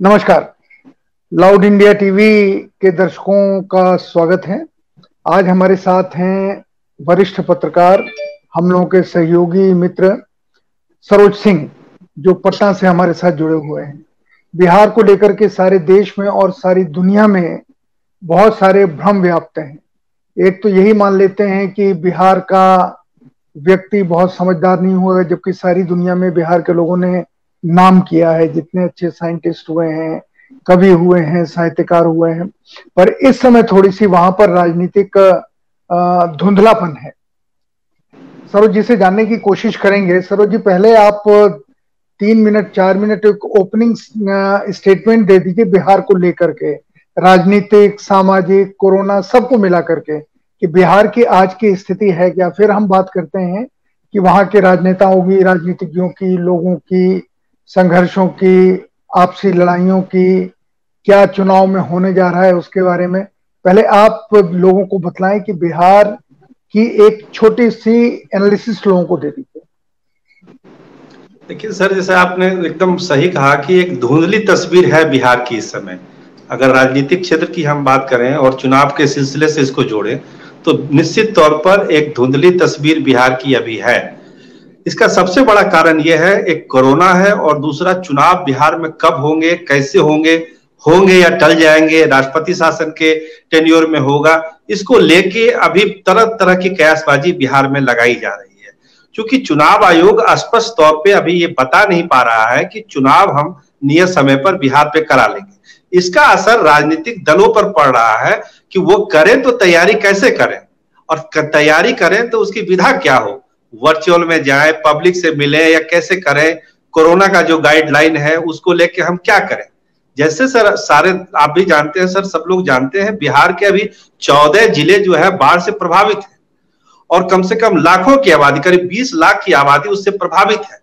नमस्कार। Loud India TV के दर्शकों का स्वागत है। आज हमारे साथ हैं वरिष्ठ पत्रकार, हम लोगों के सहयोगी मित्र सरोज सिंह, जो पटना से हमारे साथ जुड़े हुए हैं। बिहार को लेकर के सारे देश में और सारी दुनिया में बहुत सारे भ्रम व्याप्त हैं। एक तो यही मान लेते हैं कि बिहार का व्यक्ति बहुत समझदार नहीं हुआ, जबकि सारी दुनिया में बिहार के लोगों ने नाम किया है, जितने अच्छे साइंटिस्ट हुए हैं, कवि हुए हैं, साहित्यकार हुए हैं, पर इस समय थोड़ी सी वहाँ पर राजनीतिक धुंधलापन है। सरोज जी से जानने की कोशिश करेंगे। सरोज जी, पहले आप तीन मिनट, चार मिनट एक ओपनिंग स्टेटमेंट दे दीजिए बिहार को लेकर के। राजनीतिक, सामाजिक, कोरोना, सबको मिला करके कि बिहार की आज की स्थिति है क्या? फिर हम बात करते हैं कि वहाँ के राजनेताओं की, राजनीतिज्ञों की, लोगों की संघर्षों की, आपसी लड़ाइयों की, क्या चुनाव में होने जा रहा है उसके बारे में, पहले आप लोगों को बतलाएँ कि बिहार की एक छोटी सी एनालिसिस लोगों को दे दीजिए। देखिए सर, जैसे आपने एकदम सही कहा कि एक धुंधली तस्वीर है बिहार की इस समय। अगर राजनीतिक क्षेत्र की हम बात करें और चुनाव के सिलसिले से इसको जोड़ें तो निश्चित तौर पर एक धुंधली तस्वीर बिहार की अभी है। इसका सबसे बड़ा कारण यह है, एक कोरोना है और दूसरा चुनाव बिहार में कब होंगे, कैसे होंगे होंगे या टल जाएँगे, राष्ट्रपति शासन के टेन्योर में होगा, इसको लेके अभी तरह तरह की कयासबाजी बिहार में लगाई जा रही है। क्योंकि चुनाव आयोग स्पष्ट तौर पे अभी ये बता नहीं पा रहा है कि चुनाव हम नियत समय पर बिहार पे करा लेंगे। इसका असर राजनीतिक दलों पर पड़ रहा है कि वो करें तो तैयारी कैसे करें? और तैयारी करें तो उसकी विधा क्या हो? वर्चुअल में जाए पब्लिक से मिले या कैसे करें कोरोना का जो गाइडलाइन है, उसको लेके हम क्या करें? जैसे सर, सारे, आप भी जानते हैं सर, सब लोग जानते हैं, बिहार के अभी चौदह ज़िले जो है, बाढ़ से प्रभावित है। और कम से कम लाखों की आबादी, करीब बीस लाख की आबादी उससे प्रभावित है।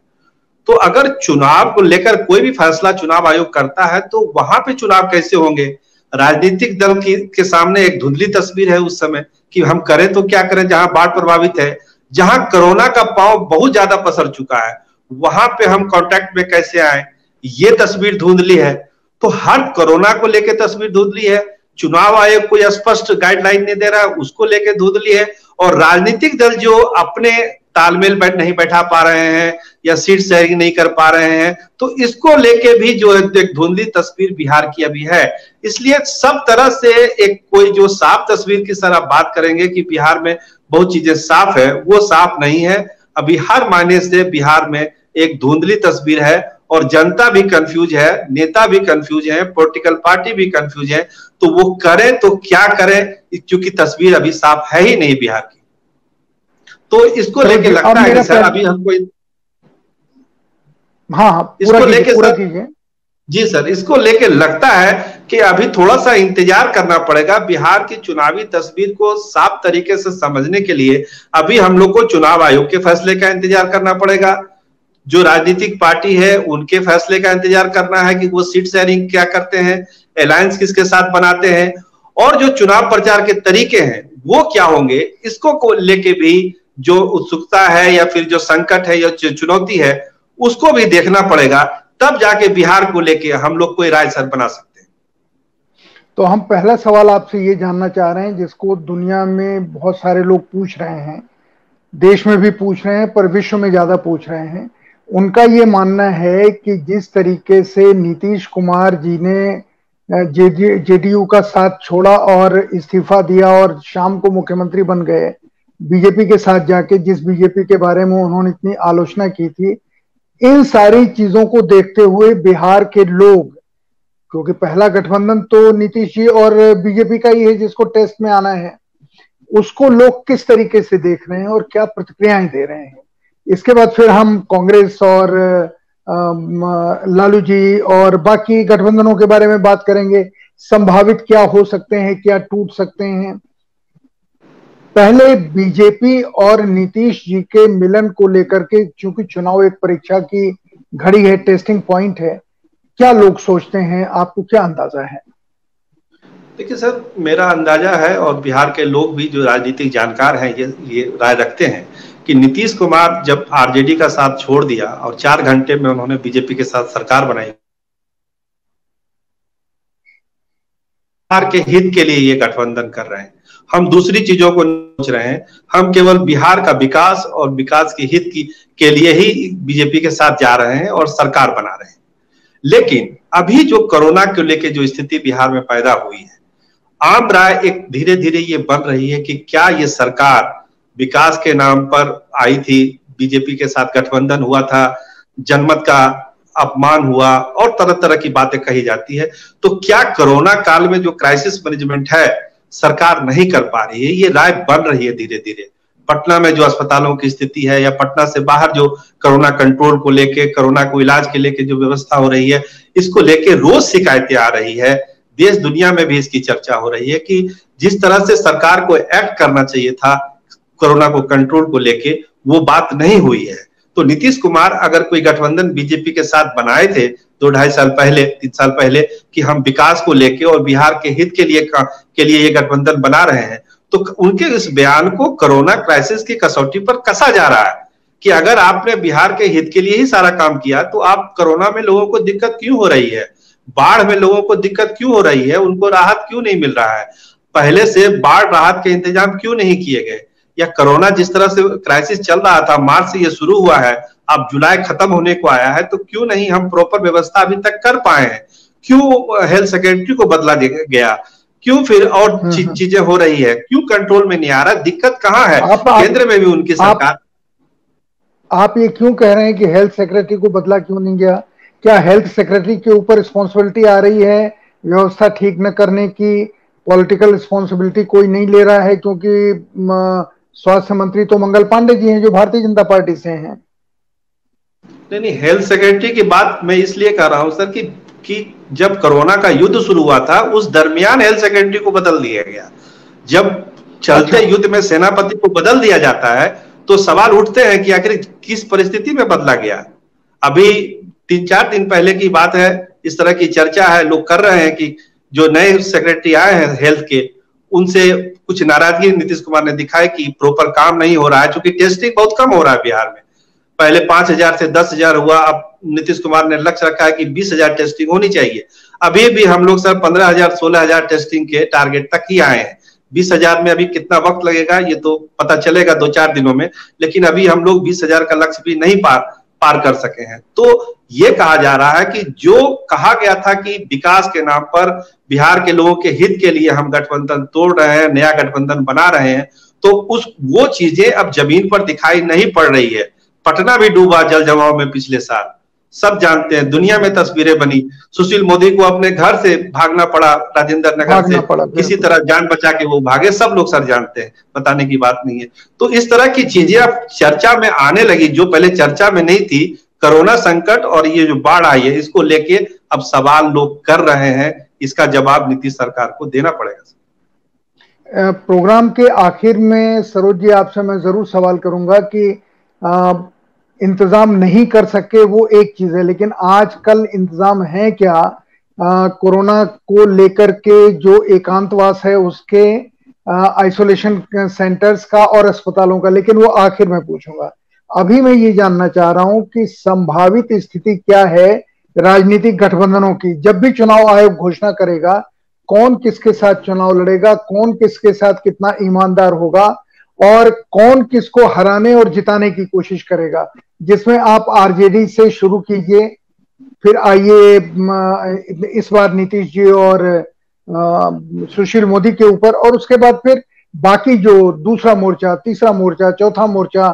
तो अगर चुनाव को लेकर कोई भी फैसला चुनाव आयोग करता है तो वहाँ पे चुनाव कैसे होंगे? राजनीतिक दल की, के सामने एक धुंधली तस्वीर है उस समय, कि हम करें तो क्या करें, जहाँ बाढ़ प्रभावित है जहाँ कोरोना का पाव बहुत ज़्यादा पसर चुका है, वहाँ पे हम कांटेक्ट में कैसे आए? ये तस्वीर धुंधली है। तो हर कोरोना को लेकर तस्वीर धुंधली है, चुनाव आयोग कोई स्पष्ट गाइडलाइन नहीं दे रहा, उसको लेके धुंधली है, और राजनीतिक दल जो अपने तालमेल बैठ नहीं बैठा पा रहे हैं, या सीट शेयरिंग नहीं कर पा रहे हैं तो इसको लेके भी जो एक धुंधली तस्वीर बिहार की अभी है। इसलिए सब तरह से एक कोई जो साफ़ तस्वीर की सर आप बात करेंगे कि बिहार में बहुत चीज़ें साफ़ है वो साफ़ नहीं है। अभी हर मायने से बिहार में एक धुंधली तस्वीर है और जनता भी कंफ्यूज है नेता भी कंफ्यूज है पॉलिटिकल पार्टी भी कंफ्यूज है। तो वो करें तो क्या करें? क्योंकि तस्वीर अभी साफ़ है ही नहीं बिहार की। तो इसको लेके लगता है सर अभी हमको हाँ, हाँ इसको लेके जी सर, इसको लेके लगता है कि अभी थोड़ा सा इंतज़ार करना पड़ेगा बिहार की चुनावी तस्वीर को साफ़ तरीके से समझने के लिए। अभी हम लोग को चुनाव आयोग के फैसले का इंतज़ार करना पड़ेगा। जो राजनीतिक पार्टी है, उनके फैसले का इंतज़ार करना है कि वो सीट शेयरिंग क्या करते हैं अलायंस किसके साथ बनाते हैं, और जो चुनाव प्रचार के तरीके हैं, वो क्या होंगे, इसको लेके भी जो उत्सुकता है या फिर जो संकट है या चुनौती है, उसको भी देखना पड़ेगा। तब जाके बिहार को लेके हम लोग कोई राय सर बना सकते हैं। तो हम पहला सवाल आपसे ये जानना चाह रहे हैं, जिसको दुनिया में बहुत सारे लोग पूछ रहे हैं, देश में भी पूछ रहे हैं, पर विश्व में ज़्यादा पूछ रहे हैं। उनका ये मानना है कि जिस तरीके से नीतीश कुमार जी ने जेडीयू का साथ छोड़ा और इस्तीफा दिया और शाम को मुख्यमंत्री बन गए, बीजेपी के साथ जाके, जिस बीजेपी के बारे में उन्होंने इतनी आलोचना की थी इन सारी चीज़ों को देखते हुए बिहार के लोग, क्योंकि पहला गठबंधन तो नीतीश जी और बीजेपी का ही है जिसको टेस्ट में आना है, उसको लोग किस तरीके से देख रहे हैं और क्या प्रतिक्रियाएँ दे रहे हैं? इसके बाद फिर हम कांग्रेस और लालू जी और बाकी गठबंधनों के बारे में बात करेंगे। संभावित क्या हो सकते हैं, क्या टूट सकते हैं? पहले बीजेपी और नीतीश जी के मिलन को लेकर के चूँकि चुनाव एक परीक्षा की घड़ी है टेस्टिंग पॉइंट है, क्या लोग सोचते हैं? आपको क्या अंदाज़ा है? देखिए सर, मेरा अंदाज़ा है और बिहार के लोग भी जो राजनीतिक जानकार हैं, ये ये राय रखते हैं कि नीतीश कुमार जब आरजेडी का साथ छोड़ दिया और चार घंटे में उन्होंने बीजेपी के साथ सरकार बनाई, बिहार के हित के लिए ये गठबंधन कर रहे हैं। हम दूसरी चीज़ों को सोच रहे हैं। हम केवल बिहार का विकास और विकास के हित की, के लिए ही बीजेपी के साथ जा रहे हैं और सरकार बना रहे हैं। लेकिन अभी जो कोरोना को लेकर जो स्थिति बिहार में पैदा हुई है, आम राय एक धीरे धीरे ये बन रही है कि क्या ये सरकार विकास के नाम पर आई थी, बीजेपी के साथ गठबंधन हुआ था, जनमत का अपमान हुआ और तरह तरह की बातें कही जाती है। तो क्या कोरोना काल में जो क्राइसिस मैनेजमेंट है सरकार नहीं कर पा रही है, ये राय बन रही है धीरे धीरे पटना में जो अस्पतालों की स्थिति है या पटना से बाहर जो कोरोना कंट्रोल को लेके, कोरोना को इलाज के लेके जो व्यवस्था हो रही है, इसको लेके रोज शिकायतें आ रही है। देश दुनिया में भी इसकी चर्चा हो रही है कि जिस तरह से सरकार को एक्ट करना चाहिए था, कोरोना को कंट्रोल को लेके, वो बात नहीं हुई है। तो नीतीश कुमार अगर कोई गठबंधन बीजेपी के साथ बनाए थे, दो ढाई साल पहले, तीन साल पहले, कि हम विकास को लेके और बिहार के हित के लिए के लिए ये गठबंधन बना रहे हैं तो उनके इस बयान को कोरोना क्राइसिस की कसौटी पर कसा जा रहा है? कि अगर आपने बिहार के हित के लिए ही सारा काम किया तो आप कोरोना में लोगों को दिक्कत क्यों हो रही है? बाढ़ में लोगों को दिक्कत क्यों हो रही है? उनको राहत क्यों नहीं मिल रहा है? पहले से बाढ़ राहत के इंतज़ाम क्यों नहीं किए गए? या कोरोना जिस तरह से क्राइसिस चल रहा था, मार्च से ये शुरू हुआ है, अब जुलाई खत्म होने को आया है तो क्यों नहीं हम प्रॉपर व्यवस्था अभी तक कर पाए हैं? क्यों हेल्थ सेक्रेटरी को बदला गया? क्यों फिर और हम्म, हम्म। चीज़ें हो रही है? क्यों कंट्रोल में नहीं आ रहा? दिक्कत कहाँ है? केंद्र में भी उनकी सरकार आप, आप ये क्यों कह रहे हैं कि हेल्थ सेक्रेटरी को बदला क्यों नहीं गया? क्या हेल्थ सेक्रेटरी के ऊपर रिस्पॉन्सिबिलिटी आ रही है? व्यवस्था ठीक न करने की पॉलिटिकल रिस्पॉन्सिबिलिटी कोई नहीं ले रहा है क्योंकि स्वास्थ्य मंत्री तो मंगल पांडे जी हैं जो भारतीय जनता पार्टी से हैं। नहीं नहीं हेल्थ सेक्रेटरी की बात मैं इसलिए कर रहा हूँ सर कि कि जब कोरोना का युद्ध शुरू हुआ था उस दरमियान हेल्थ सेक्रेटरी को बदल दिया गया। जब चलते अच्छा। युद्ध में सेनापति को बदल दिया जाता है तो सवाल उठते हैं कि आखिर किस परिस्थिति में बदला गया। अभी तीन चार दिन पहले की बात है इस तरह की चर्चा है लोग कर रहे हैं कि जो नए सेक्रेटरी आए हैं हेल्थ के उनसे कुछ नाराज़गी नीतीश कुमार ने दिखाई कि प्रॉपर काम नहीं हो रहा है क्योंकि टेस्टिंग बहुत कम हो रहा है बिहार में। पहले पाँच हज़ार से दस हज़ार हुआ, अब नीतीश कुमार ने लक्ष्य रखा है कि बीस हज़ार टेस्टिंग होनी चाहिए। अभी भी हम लोग सर पंद्रह हज़ार, सोलह हज़ार टेस्टिंग के टारगेट तक ही आए हैं। बीस हज़ार में अभी कितना वक्त लगेगा, ये तो पता चलेगा दो चार दिनों में, लेकिन अभी हम लोग बीस हज़ार का लक्ष्य भी नहीं पार पार कर सके हैं। तो ये कहा जा रहा है कि जो कहा गया था कि विकास के नाम पर बिहार के लोगों के हित के लिए हम गठबंधन तोड़ रहे हैं, नया गठबंधन बना रहे हैं तो उस, वो चीज़ें अब ज़मीन पर दिखाई नहीं पड़ रही है। पटना भी डूबा जल जमाव में पिछले साल। सब जानते हैं दुनिया में तस्वीरें बनी। सुशील मोदी को अपने घर से भागना पड़ा राजेंद्र नगर से। किसी तरह जान बचा के वो भागे सब लोग सर जानते हैं बताने की बात नहीं है। तो इस तरह की चीज़ें अब चर्चा में आने लगी जो पहले चर्चा में नहीं थी। कोरोना संकट और ये जो बाढ़ आई है इसको लेके अब सवाल लोग कर रहे हैं। इसका जवाब नीतीश सरकार को देना पड़ेगा प्रोग्राम के आखिर में सरोज जी आपसे मैं ज़रूर सवाल करूँगा कि इंतज़ाम नहीं कर सके, वो एक चीज़ है। लेकिन आजकल इंतज़ाम है क्या? कोरोना को लेकर के जो एकांतवास है उसके आइसोलेशन सेंटर्स का और अस्पतालों का, लेकिन वो आखिर में पूछूँगा। अभी मैं ये जानना चाह रहा हूँ कि संभावित स्थिति क्या है राजनीतिक गठबंधनों की? जब भी चुनाव आयोग घोषणा करेगा, कौन किसके साथ चुनाव लड़ेगा, कौन किसके साथ कितना ईमानदार होगा और कौन किसको हराने और जिताने की कोशिश करेगा। जिसमें आप आरजेडी से शुरू कीजिए, फिर आइए इस बार नीतीश जी और सुशील मोदी के ऊपर, और उसके बाद फिर बाकी जो दूसरा मोर्चा, तीसरा मोर्चा, चौथा मोर्चा,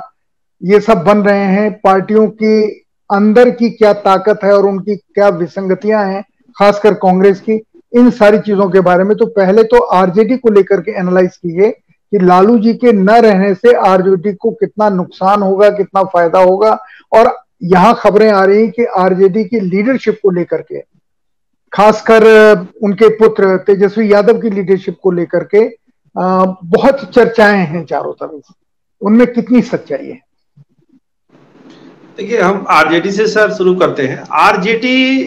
ये सब बन रहे हैं। पार्टियों की अंदर की क्या ताकत है और उनकी क्या विसंगतियाँ हैं, खासकर कांग्रेस की, इन सारी चीज़ों के बारे में। तो पहले तो आरजेडी को लेकर के एनालाइज कीजिए। कि लालू जी के न रहने से आरजेडी को कितना नुकसान होगा, कितना फ़ायदा होगा। और यहाँ खबरें आ रही कि आरजेडी की लीडरशिप को लेकर के, खासकर उनके पुत्र तेजस्वी यादव की लीडरशिप को लेकर के बहुत चर्चाएँ हैं चारों तरफ़ उनमें कितनी सच्चाई है? देखिए, हम आरजेडी से सर शुरू करते हैं। आरजेडी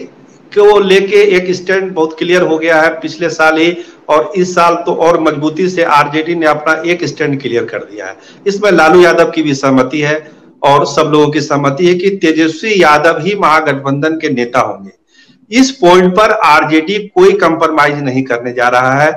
को लेके एक स्टैंड बहुत क्लियर हो गया है। पिछले साल ही और इस साल तो और मजबूती से आरजेडी ने अपना एक स्टैंड क्लियर कर दिया है। इसमें लालू यादव की भी सहमति है और सब लोगों की सहमति है कि तेजस्वी यादव ही महागठबंधन के नेता होंगे। इस पॉइंट पर आरजेडी कोई कंप्रोमाइज नहीं करने जा रहा है।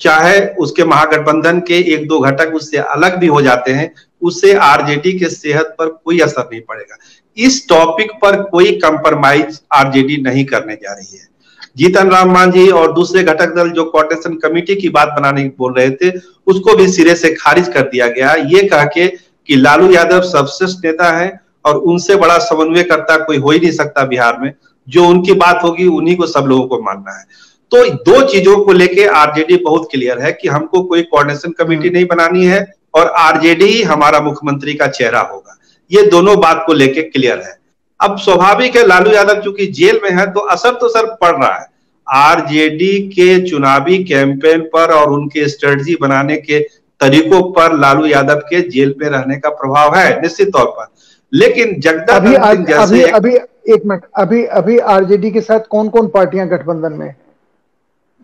चाहे उसके महागठबंधन के एक दो घटक उससे अलग भी हो जाते हैं, उससे आरजेडी के सेहत पर कोई असर नहीं पड़ेगा। इस टॉपिक पर कोई कंप्रोमाइज आरजेडी नहीं करने जा रही है। जीतन राम मांझी और दूसरे घटक दल जो कोऑर्डिनेशन कमेटी की बात बनाने की बोल रहे थे उसको भी सिरे से खारिज कर दिया गया। ये कह के कि लालू यादव सर्वश्रेष्ठ नेता है और उनसे बड़ा समन्वयकर्ता कोई हो ही नहीं सकता बिहार में। जो उनकी बात होगी उन्हीं को सब लोगों को मानना है। तो दो चीज़ों को लेके आरजेडी बहुत क्लियर है कि हमको कोई कोऑर्डिनेशन कमेटी नहीं बनानी है और आरजेडी हमारा मुख्यमंत्री का चेहरा होगा। ये दोनों बात को लेके क्लियर है। अब स्वाभाविक है लालू यादव चूँकि जेल में है तो असर तो सर पड़ रहा है। आरजेडी के चुनावी कैंपेन पर और उनके स्ट्रेटजी बनाने के तरीकों पर लालू यादव के जेल में रहने का प्रभाव है निश्चित तौर पर। लेकिन जगदा अभी अभी अभी एक मिनट अभी अभी आरजेडी के साथ कौन कौन पार्टियाँ गठबंधन में?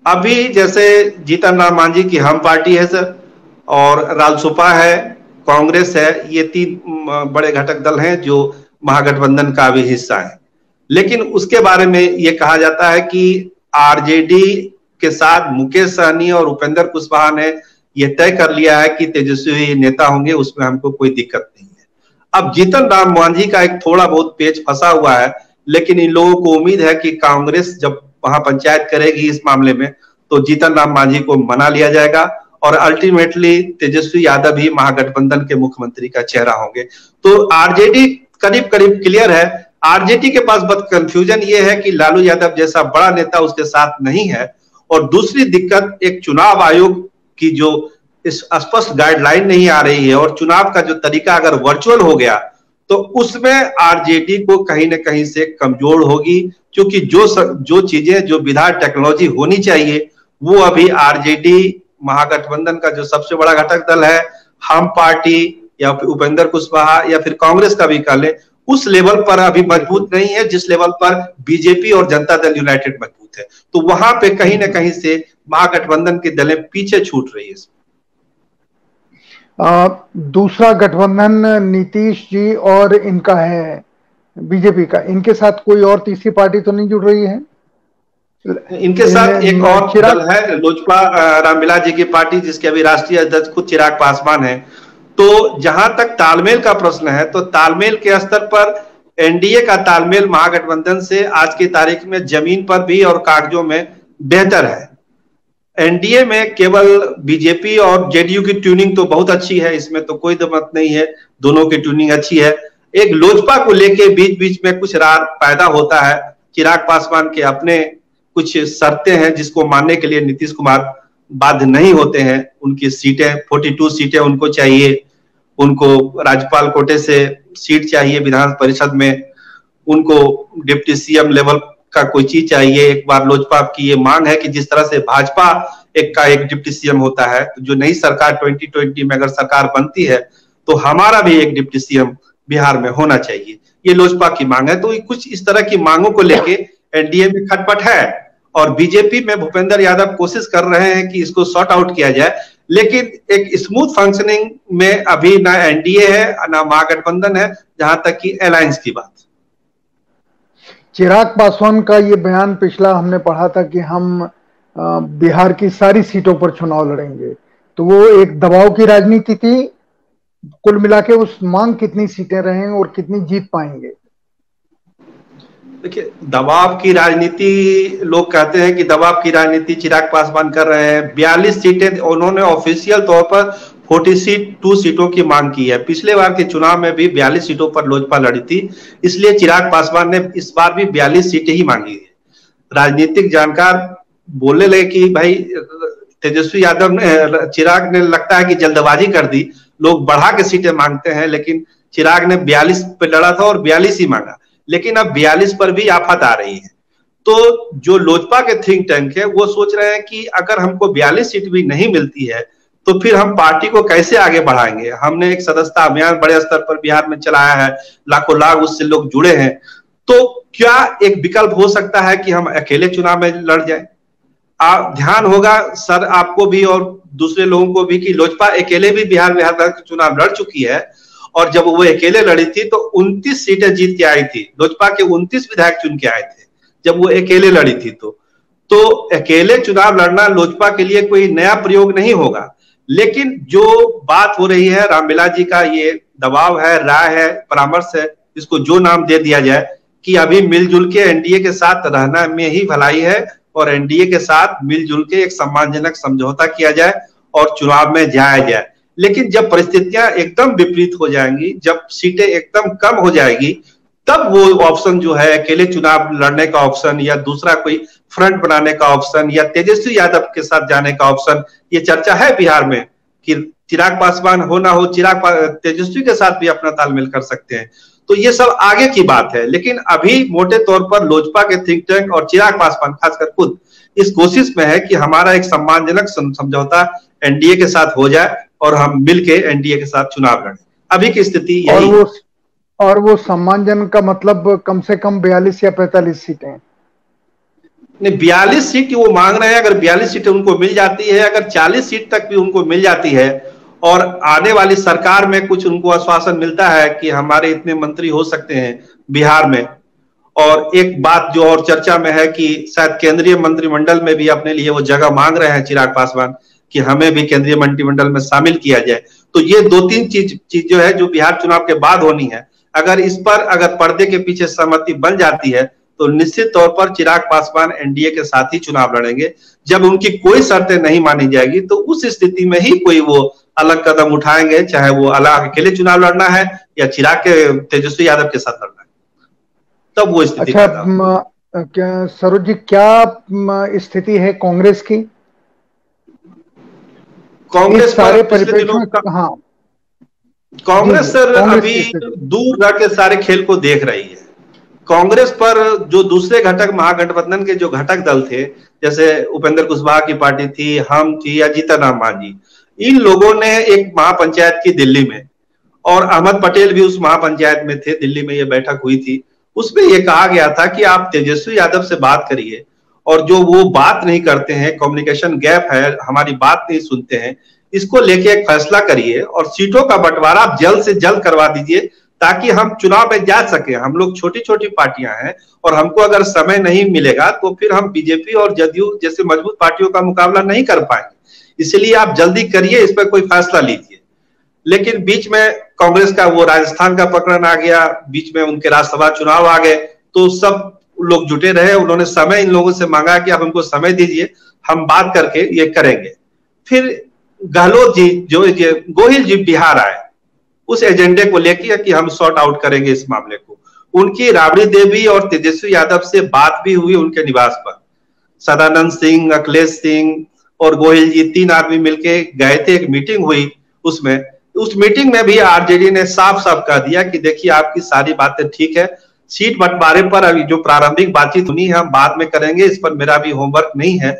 अभी जैसे जीतन राम मांझी की हम पार्टी है सर और रालसुपा है कांग्रेस है ये तीन बड़े घटक दल हैं जो महागठबंधन का भी हिस्सा है। लेकिन उसके बारे में ये कहा जाता है कि आरजेडी के साथ मुकेश सहनी और उपेंद्र कुशवाहा ने यह तय कर लिया है कि तेजस्वी नेता होंगे, उसमें हमको कोई दिक्कत नहीं है। अब जीतन राम मांझी का एक थोड़ा बहुत पेज फंसा हुआ है, लेकिन इन लोगों को उम्मीद है कि कांग्रेस जब वहाँ पंचायत करेगी इस मामले में तो जीतन राम मांझी को मना लिया जाएगा और अल्टीमेटली तेजस्वी यादव ही महागठबंधन के मुख्यमंत्री का चेहरा होंगे। तो आरजेडी करीब करीब क्लियर है। आरजेडी के पास बहुत कंफ्यूजन ये है कि लालू यादव जैसा बड़ा नेता उसके साथ नहीं है। और दूसरी दिक्कत, एक चुनाव आयोग की जो इस स्पष्ट गाइडलाइन नहीं आ रही है और चुनाव का जो तरीका अगर वर्चुअल हो गया तो उसमें आरजेडी को कहीं ना कहीं से कमज़ोर होगी, क्योंकि जो जो चीज़ें, जो विधायक टेक्नोलॉजी होनी चाहिए, वो अभी आरजेडी महागठबंधन का जो सबसे बड़ा घटक दल है, हम पार्टी या फिर उपेंद्र कुशवाहा या फिर कांग्रेस का भी कह ले उस लेवल पर अभी मज़बूत नहीं है जिस लेवल पर बीजेपी और जनता दल यूनाइटेड मज़बूत है। तो वहाँ पे कहीं ना कहीं से महागठबंधन की दलें पीछे छूट रही है। आ, दूसरा गठबंधन नीतीश जी और इनका है बीजेपी का। इनके साथ कोई और तीसरी पार्टी तो नहीं जुड़ रही है? इनके साथ एक और दल है लोजपा रामविलास जी की पार्टी जिसके अभी राष्ट्रीय अध्यक्ष खुद चिराग पासवान है। तो जहाँ तक तालमेल का प्रश्न है तो तालमेल के स्तर पर एनडीए का तालमेल महागठबंधन से आज की तारीख में ज़मीन पर भी और कागजों में बेहतर है। एनडीए में केवल बीजेपी और जेडीयू की ट्यूनिंग तो बहुत अच्छी है, इसमें तो कोई दमत नहीं है, दोनों की ट्यूनिंग अच्छी है। एक लोजपा को लेके बीच बीच में कुछ रार पैदा होता है, चिराग पासवान के अपने कुछ शर्तें हैं जिसको मानने के लिए नीतीश कुमार बाध्य नहीं होते हैं। उनकी सीटें 42 सीटें उनको चाहिए। उनको राज्यपाल कोटे से सीट चाहिए विधान परिषद में। उनको डिप्टी सीएम लेवल का कोई चीज़ चाहिए। एक बार लोजपा की ये मांग है कि जिस तरह से भाजपा एक का एक डिप्टी सीएम होता है तो जो नई सरकार 2020 में अगर सरकार बनती है तो हमारा भी एक डिप्टी सीएम बिहार में होना चाहिए। ये लोजपा की मांग है। तो कुछ इस तरह की मांगों को लेके एनडीए में खटपट है। और बीजेपी में भूपेंद्र यादव कोशिश कर रहे हैं कि इसको सॉर्ट आउट किया जाए, लेकिन एक स्मूथ फंक्शनिंग में अभी ना एनडीए है, ना महागठबंधन है, जहाँ तक कि अलायंस की बात। चिराग पासवान का ये बयान पिछला हमने पढ़ा था कि हम बिहार की सारी सीटों पर चुनाव लड़ेंगे। तो वो एक दबाव की राजनीति थी। कुल मिला के उस मांग कितनी सीटें रहेंगे और कितनी जीत पाएँगे। देखिए, दबाव की राजनीति, लोग कहते हैं कि दबाव की राजनीति चिराग पासवान कर रहे हैं। बयालीस सीटें उन्होंने ऑफिशियल तौर पर फोर्टी सीट, टू सीटों की मांग की है। पिछले बार के चुनाव में भी बयालीस सीटों पर लोजपा लड़ी थी, इसलिए चिराग पासवान ने इस बार भी बयालीस सीटें ही मांगी है। राजनीतिक जानकार बोलने लगे कि भाई, तेजस्वी यादव ने, चिराग ने लगता है कि जल्दबाजी कर दी। लोग बढ़ा के सीटें मांगते हैं, लेकिन चिराग ने बयालीस पे लड़ा था और बयालीस ही मांगा। लेकिन अब बयालीस पर भी आफत आ रही है। तो जो लोजपा के थिंक टैंक है, वो सोच रहे हैं कि अगर हमको बयालीस सीट भी नहीं मिलती है तो फिर हम पार्टी को कैसे आगे बढ़ाएँगे? हमने एक सदस्यता अभियान बड़े स्तर पर बिहार में चलाया है, लाखों लाख उससे लोग जुड़े हैं। तो क्या एक विकल्प हो सकता है कि हम अकेले चुनाव में लड़ जाए? आप ध्यान होगा, सर आपको भी और दूसरे लोगों को भी कि लोजपा अकेले भी बिहार बिहार चुनाव लड़ चुकी है और जब वो अकेले लड़ी थी तो 29 सीटें जीत के आई थी। लोजपा के 29 विधायक चुन के आए थे, जब वो अकेले लड़ी थी तो। तो अकेले चुनाव लड़ना लोजपा के लिए कोई नया प्रयोग नहीं होगा। लेकिन जो बात हो रही है रामविलास जी का ये दबाव है, राय है, परामर्श है, इसको जो नाम दे दिया जाए कि अभी मिलजुल के एनडीए के साथ रहना में ही भलाई है और एनडीए के साथ मिलजुल के एक सम्मानजनक समझौता किया जाए और चुनाव में जाया जाए। लेकिन जब परिस्थितियाँ एकदम विपरीत हो जाएँगी, जब सीटें एकदम कम हो जाएगी, तब वो ऑप्शन जो है, अकेले चुनाव लड़ने का ऑप्शन या दूसरा कोई फ्रंट बनाने का ऑप्शन या तेजस्वी यादव के साथ जाने का ऑप्शन, ये चर्चा है बिहार में कि चिराग पासवान हो ना हो, चिराग तेजस्वी के साथ भी अपना तालमेल कर सकते हैं। तो ये सब आगे की बात है, लेकिन अभी मोटे तौर पर लोजपा के थिंक टैंक और चिराग पासवान, खासकर खुद, इस कोशिश में है कि हमारा एक सम्मानजनक समझौता एनडीए के साथ हो जाए और हम मिलके एनडीए के साथ चुनाव लड़े। अभी की स्थिति यही और वो और वो सम्मानजन का मतलब कम से कम बयालीस या पैंतालीस सीटें नहीं बयालीस सीट वो मांग रहे हैं। अगर बयालीस सीटें उनको मिल जाती है अगर चालीस सीट तक भी उनको मिल जाती है और आने वाली सरकार में कुछ उनको आश्वासन मिलता है कि हमारे इतने मंत्री हो सकते हैं बिहार में। और एक बात जो और चर्चा में है कि शायद केंद्रीय मंत्रिमंडल में भी अपने लिए वो जगह मांग रहे हैं चिराग पासवान। कि हमें भी केंद्रीय मंत्रिमंडल में शामिल किया जाए। तो ये दो तीन चीज़ चीज़ जो है जो बिहार चुनाव के बाद होनी है अगर इस पर अगर पर्दे के पीछे सहमति बन जाती है तो निश्चित तौर पर चिराग पासवान एनडीए के साथ ही चुनाव लड़ेंगे। जब उनकी कोई शर्तें नहीं मानी जाएगी तो उस स्थिति में ही कोई वो अलग कदम उठाएँगे चाहे वो अलग अकेले चुनाव लड़ना है या चिराग के तेजस्वी यादव के साथ लड़ना है। तब वो स्थिति अच्छा क्या सरोज जी क्या स्थिति है कांग्रेस की? कांग्रेस सारे परिप्रेक्ष्य हाँ। कांग्रेस सर अभी दूर रह के सारे खेल को देख रही है। कांग्रेस पर जो दूसरे घटक महागठबंधन के जो घटक दल थे जैसे उपेंद्र कुशवाहा की पार्टी थी हम थी या जीतन राम मांझी इन लोगों ने एक महापंचायत की दिल्ली में और अहमद पटेल भी उस महापंचायत में थे दिल्ली में ये बैठक हुई थी। उसमें यह कहा गया था कि आप तेजस्वी यादव से बात करिए और जो वो बात नहीं करते हैं कम्युनिकेशन गैप है, हमारी बात नहीं सुनते हैं, इसको लेके एक फैसला करिए और सीटों का बंटवारा आप जल्द से जल्द करवा दीजिए ताकि हम चुनाव में जा सके। हम लोग छोटी छोटी पार्टियाँ हैं और हमको अगर समय नहीं मिलेगा तो फिर हम बीजेपी और जदयू जैसे मज़बूत पार्टियों का मुकाबला नहीं कर पाएँगे। इसलिए आप जल्दी करिए, इस पर कोई फैसला लीजिए। लेकिन बीच में कांग्रेस का वो राजस्थान का पकड़न आ गया, बीच में उनके राज्यसभा चुनाव आ गए तो सब लोग जुटे रहे, उन्होंने समय इन लोगों से मांगा कि आप हमको समय दीजिए, हम बात करके ये करेंगे। फिर गहलोत जी, जो ये गोहिल जी बिहार आए, उस एजेंडे को लेकर कि हम सॉर्ट आउट करेंगे इस मामले को। उनकी राबड़ी देवी और तेजस्वी यादव से बात भी हुई उनके निवास पर। सदानंद सिंह, अखिलेश सिंह और गोहिल जी तीन आदमी मिलके गए थे, एक मीटिंग हुई उसमें। उस मीटिंग में भी आरजेडी ने साफ़ साफ़ कह दिया कि देखिए, आपकी सारी बातें ठीक है सीट बंटवारे पर अभी जो प्रारंभिक बातचीत हुई है बाद में करेंगे। इस पर मेरा भी होमवर्क नहीं है।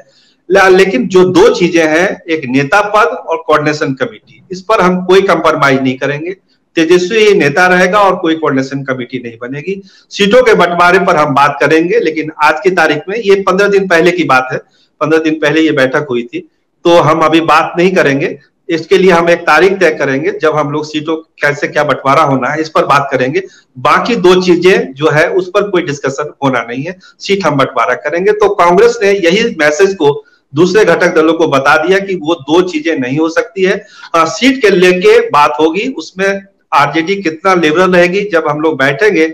लेकिन जो दो चीज़ें हैं, एक नेता पद और कोऑर्डिनेशन कमेटी इस पर हम कोई कंप्रोमाइज नहीं करेंगे। तेजस्वी नेता रहेगा और कोई कोऑर्डिनेशन कमेटी नहीं बनेगी। सीटों के बंटवारे पर हम बात करेंगे, लेकिन आज की तारीख में ये पंद्रह दिन पहले की बात है। पंद्रह दिन पहले ये बैठक हुई थी। तो हम अभी बात नहीं करेंगे। इसके लिए हम एक तारीख तय करेंगे जब हम लोग सीटों कैसे क्या बंटवारा होना है इस पर बात करेंगे। बाकी दो चीज़ें जो है उस पर कोई डिस्कशन होना नहीं है। सीट हम बंटवारा करेंगे। तो कांग्रेस ने यही मैसेज को दूसरे घटक दलों को बता दिया कि वो दो चीज़ें नहीं हो सकती है। आ, हाँ, सीट के लेके बात होगी उसमें आरजेडी कितना लिबरल रहेगी जब हम लोग बैठेंगे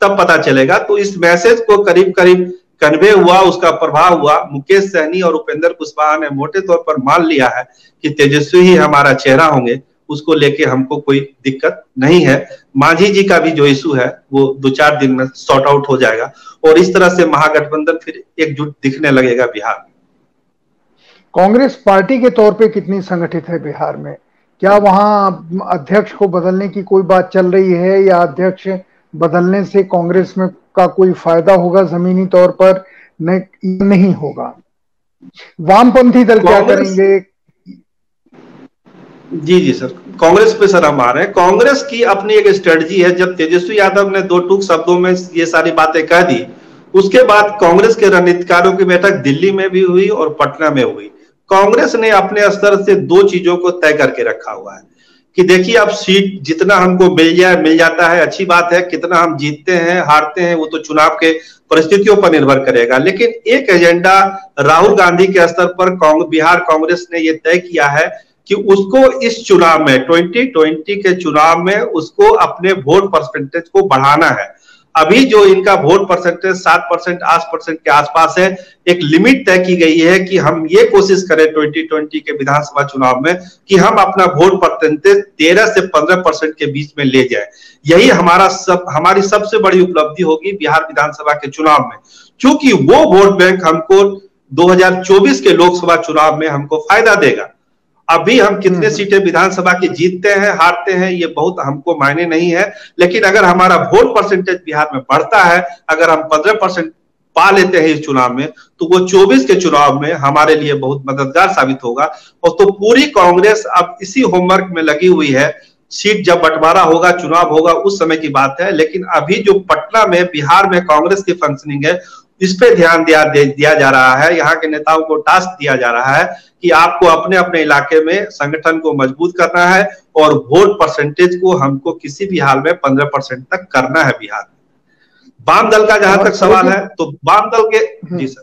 तब पता चलेगा। तो इस मैसेज को करीब करीब कन्वे हुआ, उसका प्रभाव हुआ। मुकेश सहनी और उपेंद्र कुशवाहा ने मोटे तौर पर मान लिया है कि तेजस्वी ही हमारा चेहरा होंगे, उसको लेके हमको कोई दिक्कत नहीं है। मांझी जी का भी जो इशू है, वो दो चार दिन में सॉर्ट आउट हो जाएगा। और इस तरह से महागठबंधन फिर एकजुट दिखने लगेगा बिहार में। कांग्रेस पार्टी के तौर पे कितनी संगठित है बिहार में? क्या वहाँ अध्यक्ष को बदलने की कोई बात चल रही है या अध्यक्ष बदलने से कांग्रेस में का कोई फ़ायदा होगा जमीनी तौर पर? नहीं होगा। वामपंथी दल क्या करेंगे? जी जी सर। कांग्रेस पे सर हम आ रहे हैं। कांग्रेस की अपनी एक स्ट्रेटजी है। जब तेजस्वी यादव ने दो टूक शब्दों में ये सारी बातें कह दी उसके बाद कांग्रेस के रणनीतिकारों की बैठक दिल्ली में भी हुई और पटना में हुई। कांग्रेस ने अपने स्तर से दो चीज़ों को तय करके रखा हुआ है। कि देखिए अब सीट जितना हमको मिल जाए, मिल जाता है, अच्छी बात है, कितना हम जीतते हैं, हारते हैं, वो तो चुनाव के परिस्थितियों पर निर्भर करेगा। लेकिन एक एजेंडा राहुल गांधी के स्तर पर बिहार कांग्रेस ने ये तय किया है कि उसको इस चुनाव में 2020 के चुनाव में उसको अपने वोट परसेंटेज को बढ़ाना है। अभी जो इनका वोट परसेंटेज सात परसेंट आठ परसेंट के आसपास है, एक लिमिट तय की गई है कि हम ये कोशिश करें 2020 के विधानसभा चुनाव में कि हम अपना वोट परसेंटेज तेरह से पंद्रह परसेंट के बीच में ले जाए। यही हमारा सब, हमारी सबसे बड़ी उपलब्धि होगी बिहार विधानसभा के चुनाव में। क्योंकि वो वोट बैंक हमको 2024 के लोकसभा चुनाव में हमको फ़ायदा देगा। अभी हम कितने हम्म। सीटें विधानसभा की जीतते हैं हारते हैं ये बहुत हमको मायने नहीं है। लेकिन अगर हमारा वोट परसेंटेज बिहार में बढ़ता है अगर हम पंद्रह परसेंट पा लेते हैं इस चुनाव में तो वो 24 के चुनाव में हमारे लिए बहुत मददगार साबित होगा। और तो पूरी कांग्रेस अब इसी होमवर्क में लगी हुई है। सीट जब बंटवारा होगा चुनाव होगा उस समय की बात है। लेकिन अभी जो पटना में बिहार में कांग्रेस की फंक्शनिंग है इस पे ध्यान दिया दिया जा रहा है। यहाँ के नेताओं को टास्क दिया जा रहा है कि आपको अपने अपने इलाके में संगठन को मज़बूत करना है और वोट परसेंटेज को हमको किसी भी हाल में पंद्रह परसेंट तक करना है बिहार में। वाम दल का जहाँ तक सवाल है तो वाम दल के हम्म। जी सर।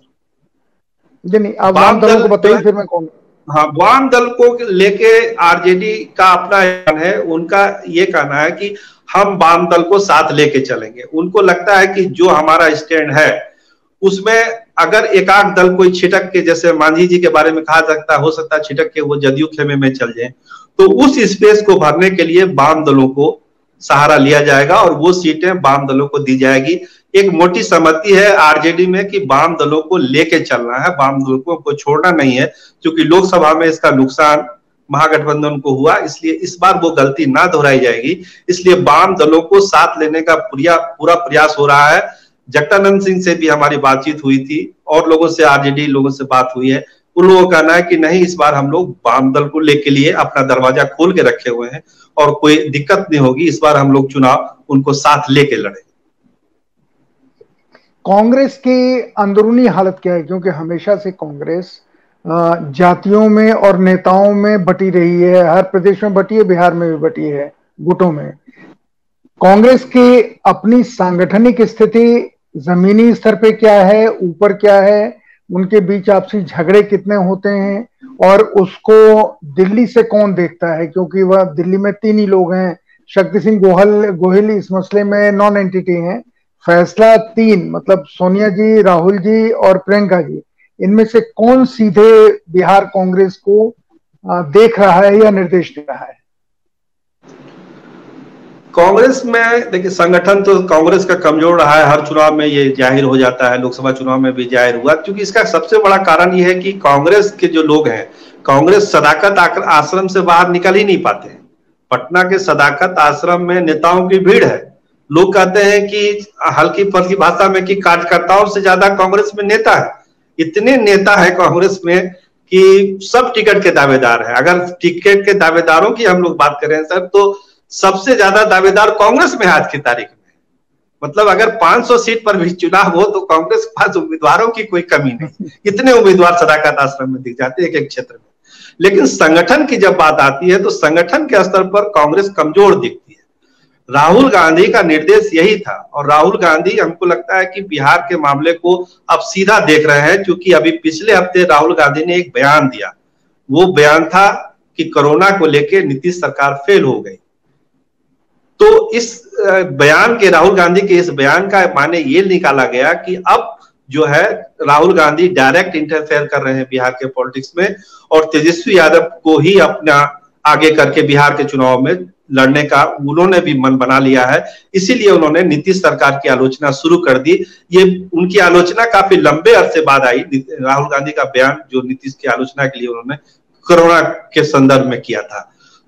जी नहीं आप वाम दल को बताइए फिर मैं कौन हाँ वाम दल को लेके आरजेडी का अपना है। उनका ये कहना है कि हम वाम दल को साथ लेके चलेंगे। उनको लगता है कि जो हमारा स्टैंड है उसमें अगर एकाक दल कोई छिटक के, जैसे मांझी जी के बारे में कहा सकता हो सकता है छिटक के वो जदयू खेमे में चल जाए तो उस स्पेस को भरने के लिए वाम दलों को सहारा लिया जाएगा और वो सीटें वाम दलों को दी जाएगी। एक मोटी सहमति है आरजेडी में कि वाम दलों को लेके चलना है वाम दलों को छोड़ना नहीं है, क्योंकि लोकसभा में इसका नुकसान महागठबंधन को हुआ, इसलिए इस बार वो गलती ना दोहराई जाएगी। इसलिए वाम दलों को साथ लेने का पूरा पूरा प्रयास हो रहा है। जगतानंद सिंह से भी हमारी बातचीत हुई थी, और लोगों से आरजेडी लोगों से बात हुई है। उन लोगों का कहना है कि नहीं, इस बार हम लोग वाम दल को लेके लिए अपना दरवाज़ा खोल के रखे हुए हैं, और कोई दिक्कत नहीं होगी, इस बार हम लोग चुनाव उनको साथ लेके लड़े। कांग्रेस की अंदरूनी हालत क्या है? क्योंकि हमेशा से कांग्रेस जातियों में और नेताओं में बटी रही है, हर प्रदेश में बटी है, बिहार में भी बटी है, गुटों में। कांग्रेस की अपनी सांगठनिक स्थिति जमीनी स्तर पे क्या है, ऊपर क्या है, उनके बीच आपसी झगड़े कितने होते हैं और उसको दिल्ली से कौन देखता है? क्योंकि वह दिल्ली में तीन ही लोग हैं। शक्ति सिंह गोहल, गोहिल इस मसले में नॉन एंटिटी हैं। फैसला तीन मतलब सोनिया जी, राहुल जी और प्रियंका जी। इनमें से कौन सीधे बिहार कांग्रेस को देख रहा है या निर्देश दे रहा है? कांग्रेस में, देखिए, संगठन तो कांग्रेस का कमज़ोर रहा है, हर चुनाव में ये ज़ाहिर हो जाता है, लोकसभा चुनाव में भी ज़ाहिर हुआ, क्योंकि इसका सबसे बड़ा कारण ये है कि कांग्रेस के जो लोग हैं, कांग्रेस सदाकत आश्रम से बाहर निकल ही नहीं पाते हैं। पटना के सदाकत आश्रम में नेताओं की भीड़ है। लोग कहते हैं कि, हल्की फल्की भाषा में कि कार्यकर्ताओं से ज़्यादा कांग्रेस में नेता है। इतने नेता है कांग्रेस में कि सब टिकट के दावेदार है। अगर टिकट के दावेदारों की हम लोग बात करें, सर तो सबसे ज़्यादा दावेदार कांग्रेस में आज की तारीख में। मतलब अगर 500 सीट पर भी चुनाव हो तो कांग्रेस के पास उम्मीदवारों की कोई कमी नहीं। इतने उम्मीदवार सदाकत आश्रम में दिख जाते हैं एक एक क्षेत्र में। लेकिन संगठन की जब बात आती है तो संगठन के स्तर पर कांग्रेस कमज़ोर दिखती है। राहुल गांधी का निर्देश यही था और राहुल गांधी, हमको लगता है कि बिहार के मामले को अब सीधा देख रहे हैं, क्योंकि अभी पिछले हफ़्ते राहुल गांधी ने एक बयान दिया। वो बयान था कि कोरोना को लेकर नीतीश सरकार फेल हो गई। तो इस बयान के, राहुल गांधी के इस बयान का माने ये निकाला गया कि अब जो है, राहुल गांधी डायरेक्ट इंटरफेयर कर रहे हैं बिहार के पॉलिटिक्स में और तेजस्वी यादव को ही अपना आगे करके बिहार के चुनाव में लड़ने का उन्होंने भी मन बना लिया है। इसीलिए उन्होंने नीतीश सरकार की आलोचना शुरू कर दी। ये, उनकी आलोचना काफ़ी लंबे अरसे बाद आई। राहुल गांधी का बयान जो नीतीश की आलोचना के लिए उन्होंने कोरोना के संदर्भ में किया था।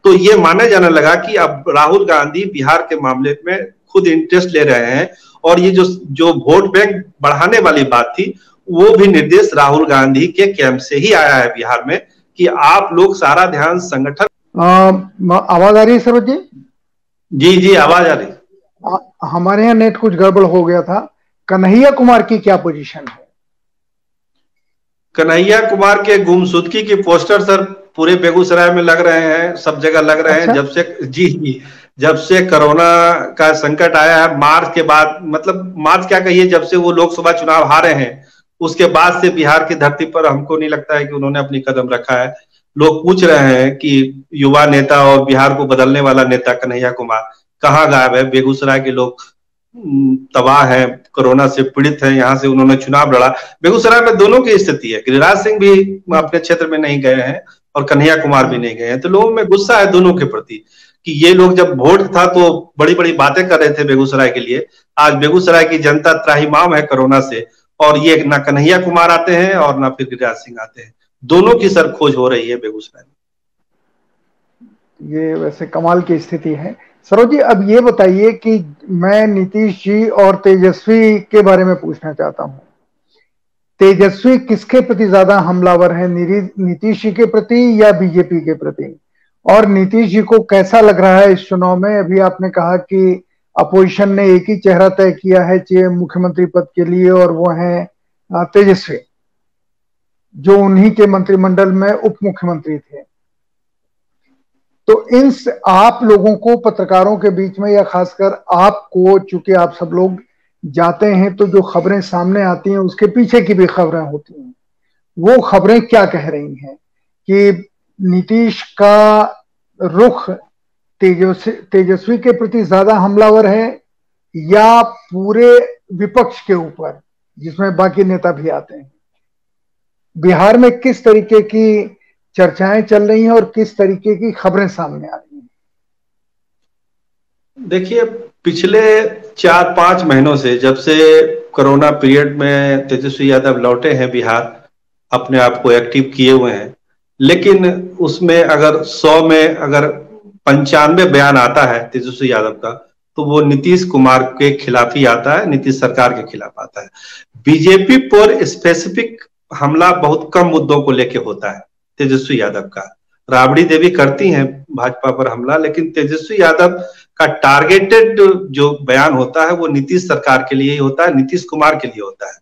तो ये माना जाने लगा कि अब राहुल गांधी बिहार के मामले में खुद इंटरेस्ट ले रहे हैं और ये जो जो वोट बैंक बढ़ाने वाली बात थी वो भी निर्देश राहुल गांधी के कैंप से ही आया है बिहार में कि आप लोग सारा ध्यान संगठन आवाज़ आ रही है सरोज जी? जी जी आवाज़ आ रही हमारे यहाँ नेट कुछ गड़बड़ हो गया था। कन्हैया कुमार की क्या पोजीशन है? कन्हैया कुमार के गुमशुदगी की पोस्टर सर पूरे बेगूसराय में लग रहे हैं सब जगह लग रहे अच्छा? हैं जब से जी जी जब से कोरोना का संकट आया है मार्च के बाद मतलब मार्च क्या कहिए जब से वो लोकसभा चुनाव हारे हैं उसके बाद से बिहार की धरती पर हमको नहीं लगता है कि उन्होंने अपनी कदम रखा है। लोग पूछ रहे हैं कि युवा नेता और बिहार को बदलने वाला नेता कन्हैया कुमार कहाँ गायब है? बेगूसराय के लोग तबाह है कोरोना से पीड़ित है यहाँ से उन्होंने चुनाव लड़ा। बेगूसराय में दोनों की स्थिति है। गिरिराज सिंह भी अपने क्षेत्र में नहीं गए हैं। और कन्हैया कुमार भी नहीं गए हैं। तो लोगों में गुस्सा है दोनों के प्रति कि ये लोग जब वोट था तो बड़ी बड़ी बातें कर रहे थे बेगूसराय के लिए। आज बेगूसराय की जनता त्राहीमाम है कोरोना से और ये ना कन्हैया कुमार आते हैं और ना फिर गिरिराज सिंह आते हैं। दोनों की सर खोज हो रही है बेगूसराय में। ये वैसे कमाल की स्थिति है। सरोज जी, अब ये बताइए कि मैं नीतीश जी और तेजस्वी के बारे में पूछना चाहता हूँ। तेजस्वी किसके प्रति ज़्यादा हमलावर है? नीतीश जी के प्रति या बीजेपी के प्रति? और नीतीश जी को कैसा लग रहा है इस चुनाव में? अभी आपने कहा कि अपोजिशन ने एक ही चेहरा तय किया है मुख्यमंत्री पद के लिए और वो है तेजस्वी, जो उन्हीं के मंत्रिमंडल में उप मुख्यमंत्री थे। तो इन आप लोगों को, पत्रकारों के बीच में या खासकर आपको, चूँकि आप सब लोग जाते हैं तो जो खबरें सामने आती हैं, उसके पीछे की भी खबरें होती हैं। वो खबरें क्या कह रही हैं कि नीतीश का रुख तेजस्वी तेजस्वी के प्रति ज़्यादा हमलावर है या पूरे विपक्ष के ऊपर, जिसमें बाकी नेता भी आते हैं? बिहार में किस तरीके की चर्चाएँ चल रही हैं और किस तरीके की खबरें सामने आ रही हैं? देखिए पिछले चार पाँच महीनों से जब से कोरोना पीरियड में तेजस्वी यादव लौटे हैं बिहार, अपने आप को एक्टिव किए हुए हैं। लेकिन उसमें अगर सौ में अगर पंचानवे बयान आता है तेजस्वी यादव का तो वो नीतीश कुमार के खिलाफ ही आता है, नीतीश सरकार के खिलाफ आता है। बीजेपी पर स्पेसिफिक हमला बहुत कम मुद्दों को लेके होता है तेजस्वी यादव का। राबड़ी देवी करती हैं भाजपा पर हमला, लेकिन तेजस्वी यादव का टारगेटेड जो बयान होता है, वो नीतीश सरकार के लिए ही होता है, नीतीश कुमार के लिए होता है।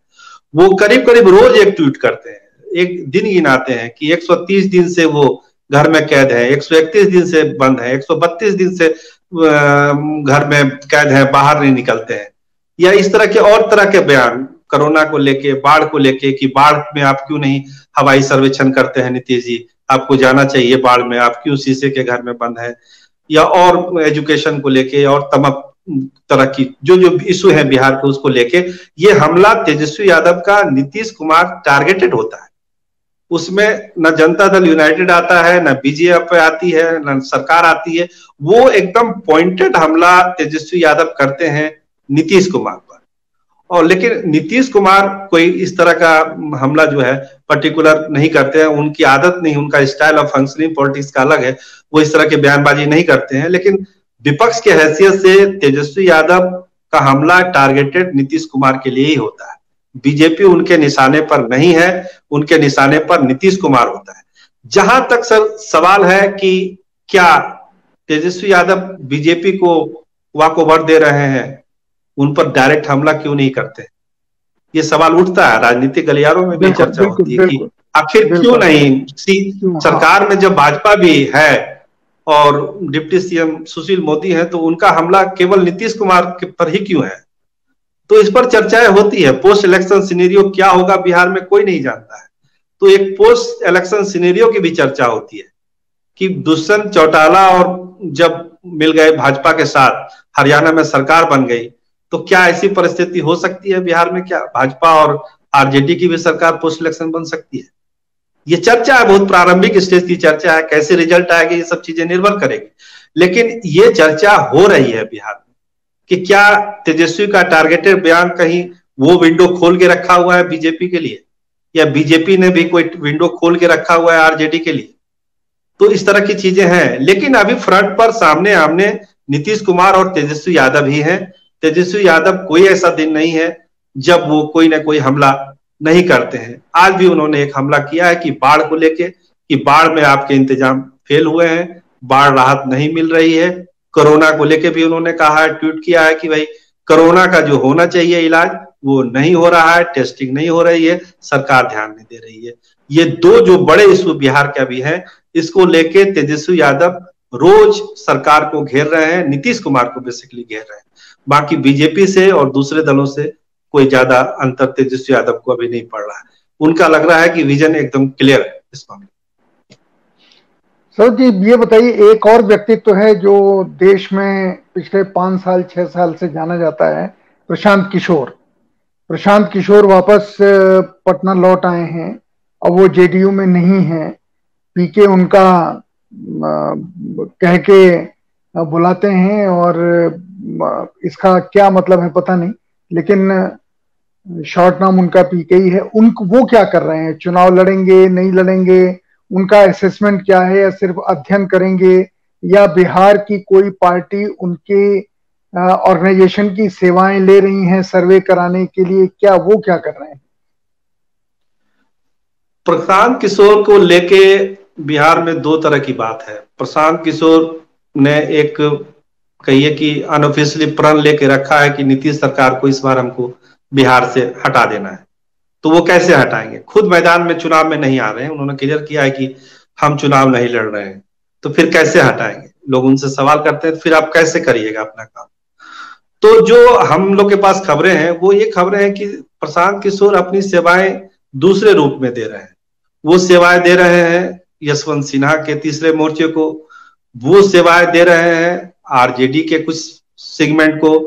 वो करीब करीब रोज एक ट्वीट करते हैं। एक दिन गिनाते हैं कि 130 दिन से वो घर में कैद है 131 दिन से बंद है 132 दिन से घर में कैद है, बाहर नहीं निकलते हैं। या इस तरह के और तरह के बयान, कोरोना को लेके, बाढ़ को लेके, कि बाढ़ में आप क्यों नहीं हवाई सर्वेक्षण करते हैं नीतीश जी? आपको जाना चाहिए बाढ़ में, आप क्यों शीशे के घर में बंद है? या और एजुकेशन को लेके और तमक तरह की, जो जो इशू है बिहार के, उसको लेके, ये हमला तेजस्वी यादव का नीतीश कुमार टारगेटेड होता है। उसमें न जनता दल यूनाइटेड आता है, न बीजेपी आती है, न सरकार आती है, वो एकदम पॉइंटेड हमला तेजस्वी यादव करते हैं नीतीश कुमार। और लेकिन नीतीश कुमार कोई इस तरह का हमला जो है पर्टिकुलर नहीं करते हैं। उनकी आदत नहीं, उनका स्टाइल ऑफ़ फंक्शनिंग पॉलिटिक्स का अलग है। वो इस तरह के बयानबाजी नहीं करते हैं। लेकिन विपक्ष के हैसियत से तेजस्वी यादव का हमला टारगेटेड नीतीश कुमार के लिए ही होता है। बीजेपी उनके निशाने पर नहीं है। उनके निशाने पर नीतीश कुमार होता है। जहाँ तक सर, सवाल है कि क्या तेजस्वी यादव बीजेपी को वाक ओवर दे रहे हैं? उन पर डायरेक्ट हमला क्यों नहीं करते? ये सवाल उठता है राजनीतिक गलियारों में भी चर्चा होती है कि आखिर क्यों नहीं? सी हाँ। सरकार में जब भाजपा भी है और डिप्टी सीएम सुशील मोदी है तो उनका हमला केवल नीतीश कुमार के पर ही क्यों है? तो इस पर चर्चाएँ होती है पोस्ट इलेक्शन सिनेरियो क्या होगा बिहार में कोई नहीं जानता है। तो एक पोस्ट इलेक्शन सिनेरियो की भी चर्चा होती है कि दुष्यंत चौटाला और जब मिल गए भाजपा के साथ हरियाणा में सरकार बन गई तो क्या ऐसी परिस्थिति हो सकती है बिहार में? क्या भाजपा और आरजेडी की भी सरकार पोस्ट इलेक्शन बन सकती है? ये चर्चा है, बहुत प्रारंभिक स्टेज की चर्चा है, कैसे रिज़ल्ट आएगा, ये सब चीज़ें निर्भर करेगी। लेकिन ये चर्चा हो रही है बिहार में कि क्या तेजस्वी का टारगेटेड बयान कहीं वो विंडो खोल के रखा हुआ है बीजेपी के लिए? या बीजेपी ने भी कोई विंडो खोल के रखा हुआ है आरजेडी के लिए? तो इस तरह की चीज़ें हैं। लेकिन अभी फ्रंट पर सामने आमने नीतीश कुमार और तेजस्वी यादव ही हैं। तेजस्वी यादव कोई ऐसा दिन नहीं है जब वो कोई ना कोई हमला नहीं करते हैं। आज भी उन्होंने एक हमला किया है कि बाढ़ को लेके, कि बाढ़ में आपके इंतज़ाम फेल हुए हैं, बाढ़ राहत नहीं मिल रही है। कोरोना को लेके भी उन्होंने कहा है, ट्वीट किया है कि भाई कोरोना का जो होना चाहिए इलाज, वो नहीं हो रहा है, टेस्टिंग नहीं हो रही है, सरकार ध्यान नहीं दे रही है। ये दो जो बड़े इशू बिहार के अभी हैं, इसको लेके तेजस्वी यादव रोज सरकार को घेर रहे हैं, नीतीश कुमार को बेसिकली घेर रहे हैं। बाकी बीजेपी से और दूसरे दलों से कोई ज़्यादा अंतर तेजस्वी यादव को अभी नहीं पड़ रहा है। उनका लग रहा है कि विजन एकदम क्लियर है इस मामले सर जी, ये बताइए, एक और व्यक्तित्व है जो देश में पिछले पाँच साल, छह साल से जाना जाता है, प्रशांत किशोर। प्रशांत किशोर वापस पटना लौट आए हैं, अब वो जेडीयू में नहीं है। पीके उनका कह के बुलाते हैं और इसका क्या मतलब है पता नहीं, लेकिन शॉर्ट नाम उनका पीके ही है। उनको वो क्या कर रहे हैं? चुनाव लड़ेंगे, नहीं लड़ेंगे? उनका असेसमेंट क्या है? या सिर्फ़ अध्ययन करेंगे? या बिहार की कोई पार्टी उनके ऑर्गेनाइजेशन की सेवाएँ ले रही हैं सर्वे कराने के लिए? क्या वो क्या कर रहे हैं? प्रशांत किशोर को लेके बिहार में दो तरह की बात है। प्रशांत किशोर ने एक कहिए कि अनऑफिशियली प्रण लेके रखा है कि नीतीश सरकार को इस बार हमको बिहार से हटा देना है। तो वो कैसे हटाएँगे? खुद मैदान में चुनाव में नहीं आ रहे हैं। उन्होंने क्लियर किया है कि हम चुनाव नहीं लड़ रहे हैं। तो फिर कैसे हटाएँगे? लोग उनसे सवाल करते हैं, फिर आप कैसे करिएगा अपना काम? तो जो हम लोग के पास खबरें हैं, वो ये खबरें हैं कि प्रशांत किशोर अपनी सेवाएँ दूसरे रूप में दे रहे हैं। वो सेवाएँ दे रहे हैं यशवंत सिन्हा के तीसरे मोर्चे को। वो सेवाएँ दे रहे हैं आरजेडी के कुछ सेगमेंट को,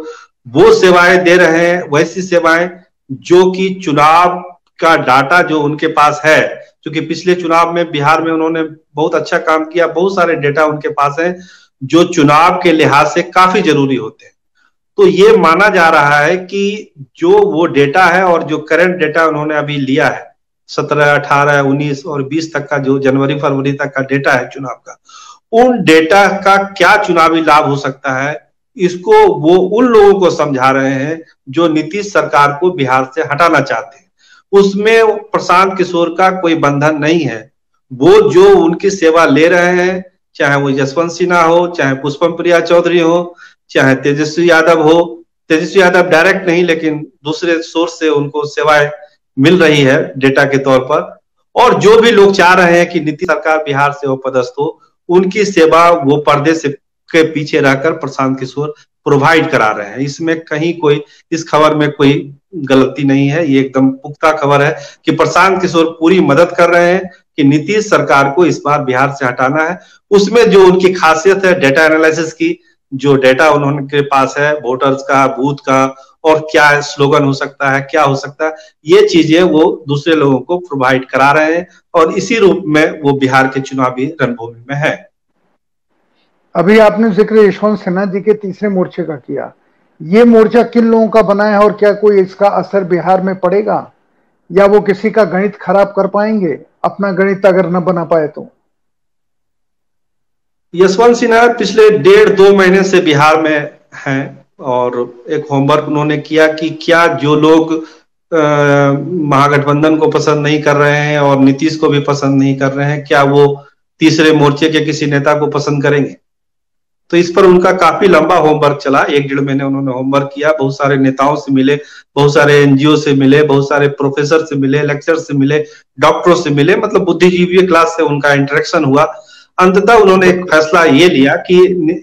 वो सेवाएँ दे रहे हैं, वैसी सेवाएँ जो कि चुनाव का डाटा जो उनके पास है, क्योंकि पिछले चुनाव में बिहार में उन्होंने बहुत अच्छा काम किया, बहुत सारे डेटा उनके पास है, जो चुनाव के लिहाज से काफ़ी ज़रूरी होते हैं। तो ये माना जा रहा है कि जो वो डेटा है और जो करंट डेटा उन्होंने अभी लिया है, सत्रह, अठारह, उन्नीस और बीस तक का, जो जनवरी फरवरी तक का डेटा है चुनाव का उन डेटा का क्या चुनावी लाभ हो सकता है, इसको वो उन लोगों को समझा रहे हैं जो नीतीश सरकार को बिहार से हटाना चाहते हैं। उसमें प्रशांत किशोर का कोई बंधन नहीं है। वो जो उनकी सेवा ले रहे हैं, चाहे वो यशवंत सिन्हा हो, चाहे पुष्पम प्रिया चौधरी हो, चाहे तेजस्वी यादव हो, तेजस्वी यादव डायरेक्ट नहीं, लेकिन दूसरे सोर्स से उनको सेवाएँ मिल रही है डेटा के तौर पर। और जो भी लोग चाह रहे हैं कि नीतीश सरकार बिहार से हो पदस्थ हो उनकी सेवा वो पर्दे से के पीछे रहकर प्रशांत किशोर प्रोवाइड करा रहे हैं। इसमें कहीं कोई, इस खबर में कोई गलती नहीं है। ये एकदम पुख्ता खबर है कि प्रशांत किशोर पूरी मदद कर रहे हैं कि नीतीश सरकार को इस बार बिहार से हटाना है। उसमें जो उनकी खासियत है डेटा एनालिसिस की, जो डेटा उन्होंने के पास है वोटर्स का बूथ का और क्या स्लोगन हो सकता है क्या हो सकता है ये चीज़ें वो दूसरे लोगों को प्रोवाइड करा रहे हैं और इसी रूप में वो बिहार के चुनावी रणभूमि में है। अभी आपने ज़िक्र यशवंत सिन्हा जी के तीसरे मोर्चे का किया। ये मोर्चा किन लोगों का बना है और क्या कोई इसका असर बिहार में पड़ेगा? या वो किसी का गणित खराब कर पाएँगे? अपना गणित अगर न बना पाए तो। यशवंत सिन्हा पिछले डेढ़ दो महीने से बिहार में हैं। और एक होमवर्क उन्होंने किया कि क्या जो लोग महागठबंधन को पसंद नहीं कर रहे हैं और नीतीश को भी पसंद नहीं कर रहे हैं, क्या वो तीसरे मोर्चे के किसी नेता को पसंद करेंगे? तो इस पर उनका काफ़ी लंबा होमवर्क चला। एक डेढ़ महीने उन्होंने होमवर्क किया। बहुत सारे नेताओं से मिले, बहुत सारे एनजीओ से मिले, बहुत सारे प्रोफेसर से मिले लेक्चर से मिले डॉक्टरों से मिले। मतलब बुद्धिजीवी क्लास से उनका इंटरेक्शन हुआ। अंततः उन्होंने एक फैसला ये लिया कि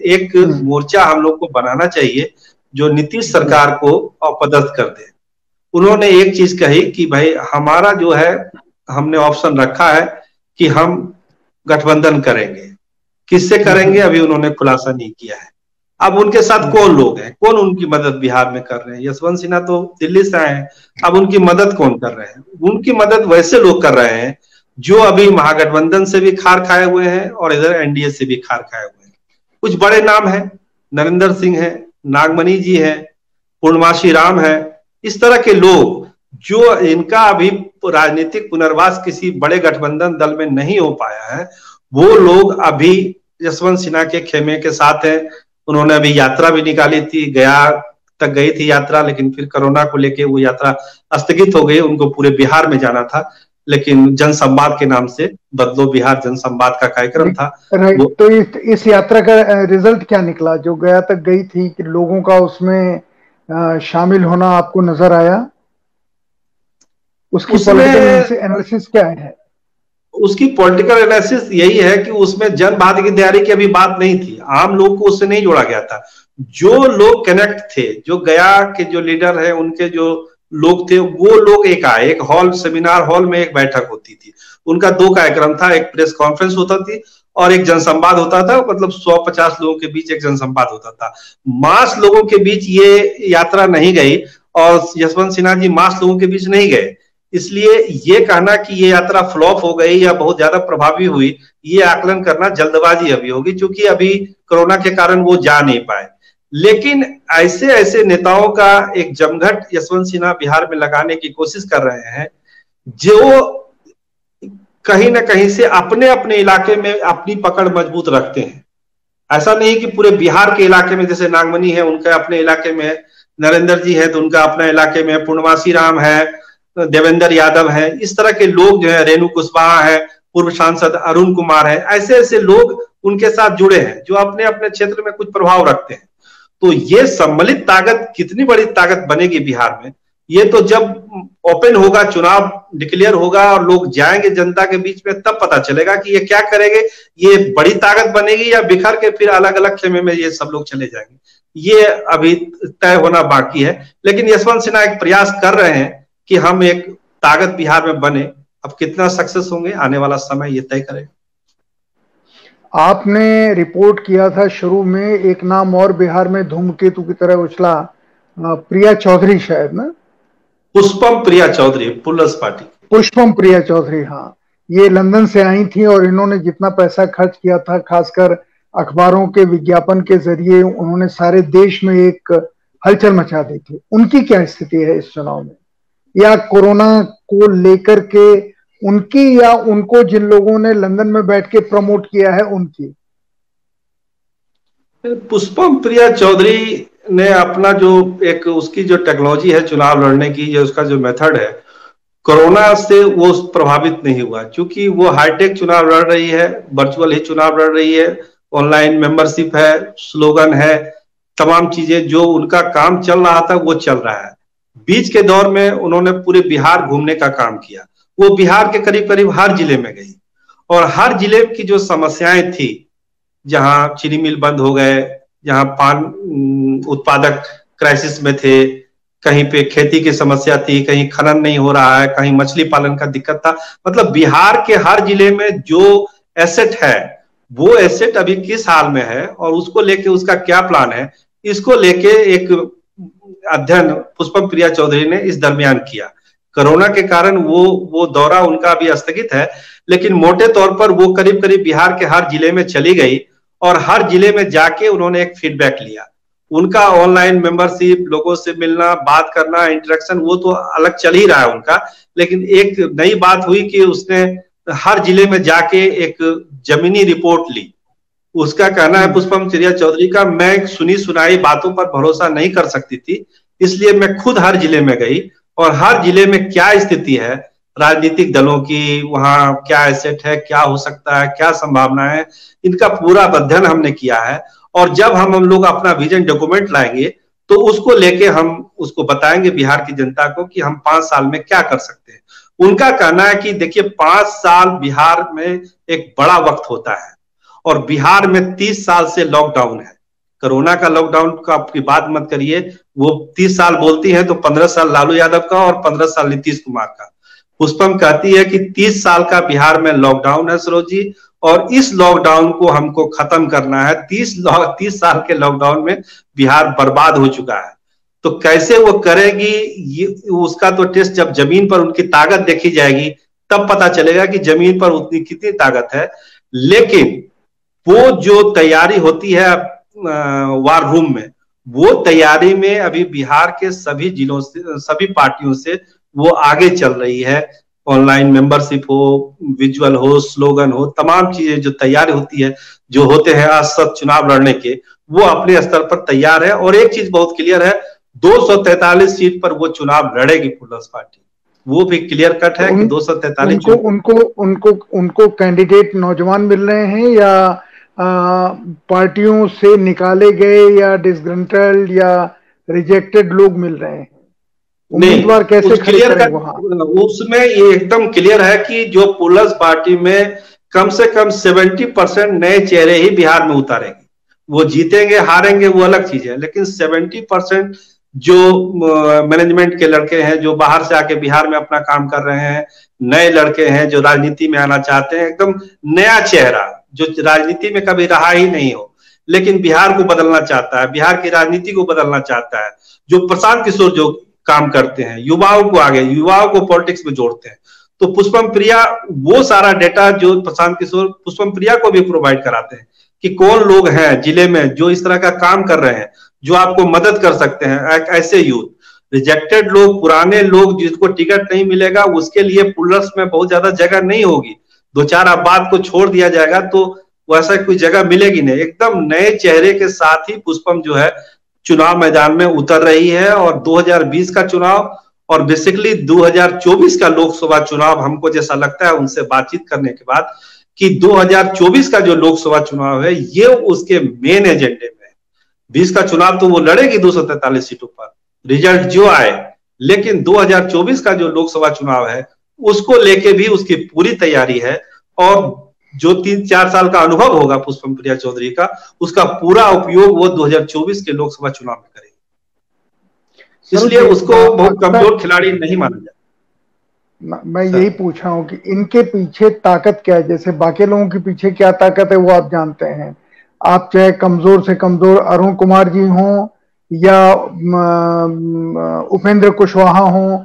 एक हम्म। मोर्चा हम लोग को बनाना चाहिए जो नीतीश सरकार को अपदस्थ कर दे। उन्होंने एक चीज़ कही कि भाई हमारा जो है हमने ऑप्शन रखा है कि हम गठबंधन करेंगे। किससे करेंगे? अभी उन्होंने खुलासा नहीं किया है। अब उनके साथ कौन लोग हैं? कौन उनकी मदद बिहार में कर रहे हैं? यशवंत सिन्हा तो दिल्ली से आए हैं। अब उनकी मदद कौन कर रहे हैं? उनकी मदद वैसे लोग कर रहे हैं जो अभी महागठबंधन से भी खार खाए हुए हैं और इधर एनडीए से भी खार खाए हुए हैं। कुछ बड़े नाम है, नरेंद्र सिंह है नागमणि जी है पूर्णमाशी राम है। इस तरह के लोग, जो इनका अभी राजनीतिक पुनर्वास किसी बड़े गठबंधन दल में नहीं हो पाया है, वो लोग अभी यशवंत सिन्हा के खेमे के साथ हैं। उन्होंने अभी यात्रा भी निकाली थी, गया तक गई थी यात्रा, लेकिन फिर कोरोना को लेके वो यात्रा स्थगित हो गई, उनको पूरे बिहार में जाना था। लेकिन जनसंवाद के नाम से बदलो बिहार जनसंवाद का कार्यक्रम था। वो, तो इस, इस यात्रा का रिज़ल्ट क्या निकला? जो गया तक गई थी कि लोगों का उसमें शामिल होना आपको नज़र आया? उसकी एनालिसिस क्या है? उसकी पॉलिटिकल एनालिसिस यही है कि उसमें जन भागीदारी की अभी बात नहीं थी। आम लोग को उससे नहीं जोड़ा गया था। जो लोग कनेक्ट थे जो गया के जो लीडर है उनके जो लोग थे, वो लोग एक आए, एक हॉल, सेमिनार हॉल में एक बैठक होती थी। उनका दो कार्यक्रम था, एक प्रेस कॉन्फ्रेंस होता थी और एक जनसंवाद होता था मतलब सौ पचास लोगों के बीच एक जनसंवाद होता था। मास लोगों के बीच ये यात्रा नहीं गई और यशवंत सिन्हा जी मास लोगों के बीच नहीं गए। इसलिए ये कहना कि ये यात्रा फ्लॉप हो गई या बहुत ज़्यादा प्रभावी हुई, ये आकलन करना जल्दबाजी अभी होगी, क्योंकि अभी कोरोना के कारण वो जा नहीं पाए। लेकिन ऐसे ऐसे नेताओं का एक जमघट यशवंत सिन्हा बिहार में लगाने की कोशिश कर रहे हैं, जो कहीं ना कहीं से अपने अपने इलाके में अपनी पकड़ मज़बूत रखते हैं। ऐसा नहीं कि पूरे बिहार के इलाके में, जैसे नागमनी है, उनका अपने इलाके में नरेंद्र जी है तो उनका अपना इलाके में पूर्णवासी राम है, देवेंद्र यादव है, इस तरह के लोग जो है, रेणु कुशवाहा है, पूर्व सांसद अरुण कुमार है, ऐसे ऐसे लोग उनके साथ जुड़े हैं, जो अपने अपने क्षेत्र में कुछ प्रभाव रखते हैं। तो ये सम्मिलित ताकत कितनी बड़ी ताकत बनेगी बिहार में? ये तो जब ओपन होगा, चुनाव डिक्लेयर होगा और लोग जाएँगे जनता के बीच में, तब पता चलेगा कि ये क्या करेंगे। ये बड़ी ताकत बनेगी या बिखर के फिर अलग अलग खेमे में ये सब लोग चले जाएँगे? ये अभी तय होना बाकी है। लेकिन यशवंत सिन्हा एक प्रयास कर रहे हैं कि हम एक ताकत बिहार में बने। अब कितना सक्सेस होंगे, आने वाला समय ये तय करेगा। आपने रिपोर्ट किया था शुरू में एक नाम और बिहार में धूमकेतु की तरह उछला प्रिया चौधरी शायद ना? पुष्पम प्रिया चौधरी पुलस पार्टी पुष्पम प्रिया चौधरी हाँ। ये लंदन से आई थी और इन्होंने जितना पैसा खर्च किया था खासकर अखबारों के विज्ञापन के ज़रिए उन्होंने सारे देश में एक हलचल मचा दी थी। उनकी क्या स्थिति है इस चुनाव में? या कोरोना को लेकर के उनकी या उनको जिन लोगों ने लंदन में बैठ के प्रमोट किया है, उनकी। पुष्पम प्रिया चौधरी ने अपना जो एक उसकी जो टेक्नोलॉजी है, चुनाव लड़ने की जो उसका जो मेथड है, कोरोना से वो प्रभावित नहीं हुआ, क्योंकि वो हाईटेक चुनाव लड़ रही है वर्चुअल ही चुनाव लड़ रही है ऑनलाइन मेंबरशिप है स्लोगन है, तमाम चीज़ें, जो उनका काम चल रहा था, वो चल रहा है। बीच के दौर में उन्होंने पूरे बिहार घूमने का काम किया। वो बिहार के करीब करीब हर ज़िले में गई। और हर ज़िले की जो समस्याएँ थी, जहाँ चीनी मिल बंद हो गए, जहाँ पान उत्पादक क्राइसिस में थे, कहीं पे खेती की समस्या थी, कहीं खनन नहीं हो रहा है, कहीं मछली पालन का दिक्कत था। मतलब बिहार के हर ज़िले में जो एसेट है, वो एसेट अभी किस हाल में है और उसको लेके उसका क्या प्लान है, इसको लेके एक अध्ययन पुष्पम प्रिया चौधरी ने इस दरमियान किया। कोरोना के कारण वो वो दौरा उनका अभी स्थगित है, लेकिन मोटे तौर पर वो करीब करीब बिहार के हर ज़िले में चली गई और हर ज़िले में जाके उन्होंने एक फीडबैक लिया। उनका ऑनलाइन मेंबरशिप लोगों से मिलना, बात करना इंटरेक्शन वो तो अलग चल ही रहा है उनका, लेकिन एक नई बात हुई कि उसने हर ज़िले में जाके एक जमीनी रिपोर्ट ली। उसका कहना है, पुष्पम चिड़िया चौधरी का, मैं सुनी सुनाई बातों पर भरोसा नहीं कर सकती थी, इसलिए मैं खुद हर ज़िले में गई और हर ज़िले में क्या स्थिति है? राजनीतिक दलों की, वहाँ क्या एसेट है, क्या हो सकता है, क्या संभावना है? इनका पूरा अध्ययन हमने किया है। और जब हम हम लोग अपना विजन डॉक्यूमेंट लाएँगे तो उसको लेके हम उसको बताएँगे बिहार की जनता को कि हम पाँच साल में क्या कर सकते हैं। उनका कहना है कि देखिए, पाँच साल बिहार में एक बड़ा वक्त होता है। और बिहार में तीस साल से लॉकडाउन है। कोरोना का लॉकडाउन का आपकी बात मत करिए। वो तीस साल बोलती है तो पंद्रह साल लालू यादव का और पंद्रह साल नीतीश कुमार का। पुष्पम कहती है कि तीस साल का बिहार में लॉकडाउन है सरोज जी और इस लॉकडाउन को हमको खत्म करना है। तीस तीस साल के लॉकडाउन में बिहार बर्बाद हो चुका है। तो कैसे वो करेगी, ये, उसका तो टेस्ट जब ज़मीन पर उनकी ताकत देखी जाएगी, तब पता चलेगा कि ज़मीन पर उतनी कितनी ताकत है। लेकिन वो जो तैयारी होती है वार रूम में। वो तैयारी में अभी बिहार के सभी जिलों से सभी पार्टियों से वो आगे चल रही है। ऑनलाइन मेंबरशिप हो विजुअल हो स्लोगन हो तमाम चीज़ें जो तैयार होती है जो होते हैं असत चुनाव लड़ने के वो अपने स्तर पर तैयार है। और एक चीज़ बहुत क्लियर है 243 सीट पर वो चुनाव लड़ेगी प्लस पार्टी। वो भी क्लियर कट है कि दो सौ तैतालीस उनको उनको उनको उनको कैंडिडेट नौजवान मिल रहे हैं या पार्टियों से निकाले गए या डिसग्रंटल्ड या रिजेक्टेड लोग मिल रहे हैं? उम्मीदवार कैसे क्लियर कर उसमें ये एकदम क्लियर है कि जो पुलस पार्टी में कम से कम सेवेंटी परसेंट नए चेहरे ही बिहार में उतारेंगे। वो जीतेंगे हारेंगे वो अलग चीज़ है। लेकिन सेवेंटी परसेंट जो मैनेजमेंट के लड़के हैं जो बाहर से आके बिहार में अपना काम कर रहे हैं नए लड़के हैं जो राजनीति में आना चाहते हैं एकदम नया चेहरा। जो राजनीति में कभी रहा ही नहीं हो। लेकिन बिहार को बदलना चाहता है, बिहार की राजनीति को बदलना चाहता है, जो प्रशांत किशोर जो काम करते हैं, युवाओं को आगे, युवाओं को पॉलिटिक्स में जोड़ते हैं। तो पुष्पम प्रिया, वो सारा डेटा जो प्रशांत किशोर, पुष्पम प्रिया को भी प्रोवाइड कराते हैं कि कौन लोग हैं ज़िले में जो इस तरह का काम कर रहे हैं, जो आपको मदद कर सकते हैं ऐसे यूथ रिजेक्टेड लोग, पुराने लोग जिसको टिकट नहीं मिलेगा, उसके लिए पुलर्स में बहुत ज़्यादा जगह नहीं होगी। दो चार बात को छोड़ दिया जाएगा तो वैसा कोई जगह मिलेगी नहीं। एकदम नए चेहरे के साथ ही पुष्पम जो है, चुनाव मैदान में उतर रही है और 2020 का चुनाव और बेसिकली 2024 का लोकसभा चुनाव, हमको जैसा लगता है उनसे बातचीत करने के बाद कि 2024 का जो लोकसभा चुनाव है, ये उसके मेन एजेंडे में है। बीस का चुनाव तो वो लड़ेगी दो सौ तैंतालीस सीटों पर। रिज़ल्ट जो आए, लेकिन 2024 का जो लोकसभा चुनाव है उसको लेके भी उसकी पूरी तैयारी है और जो तीन चार साल का अनुभव होगा पुष्पम प्रिया चौधरी का उसका पूरा उपयोग वो 2024 के लोकसभा चुनाव में करेगी। इसलिए उसको बहुत कमज़ोर खिलाड़ी नहीं माना जाए मैं यही पूछ रहा हूँ कि इनके पीछे ताकत क्या है? जैसे बाकी लोगों के पीछे क्या ताकत है वो आप जानते हैं। आप चाहे कमज़ोर से कमज़ोर अरुण कुमार जी हों या उपेंद्र कुशवाहा हों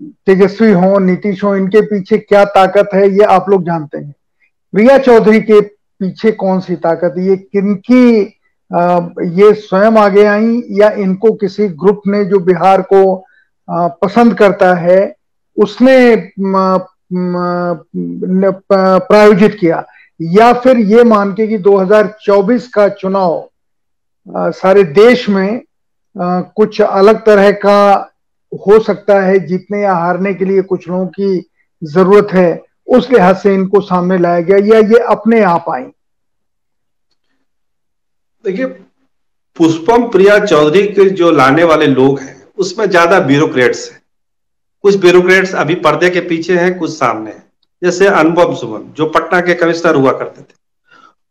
तेजस्वी हो, नीतीश हो, इनके पीछे क्या ताकत है, ये आप लोग जानते हैं। रिया चौधरी के पीछे कौन सी ताकत ये किनकी ये स्वयं आगे आई या इनको किसी ग्रुप ने जो बिहार को पसंद करता है, उसने प्रायोजित किया? या फिर ये मान के कि 2024 का चुनाव सारे देश में कुछ अलग तरह का हो सकता है जीतने या हारने के लिए कुछ लोगों की ज़रूरत है, उस लिहाज से इनको सामने लाया गया या ये अपने आप आई देखिए, पुष्पम प्रिया चौधरी के जो लाने वाले लोग हैं, उसमें ज़्यादा ब्यूरोक्रेट्स हैं। कुछ ब्यूरोक्रेट्स अभी पर्दे के पीछे हैं, कुछ सामने हैं। जैसे अनुपम सुमन, जो पटना के कमिश्नर हुआ करते थे।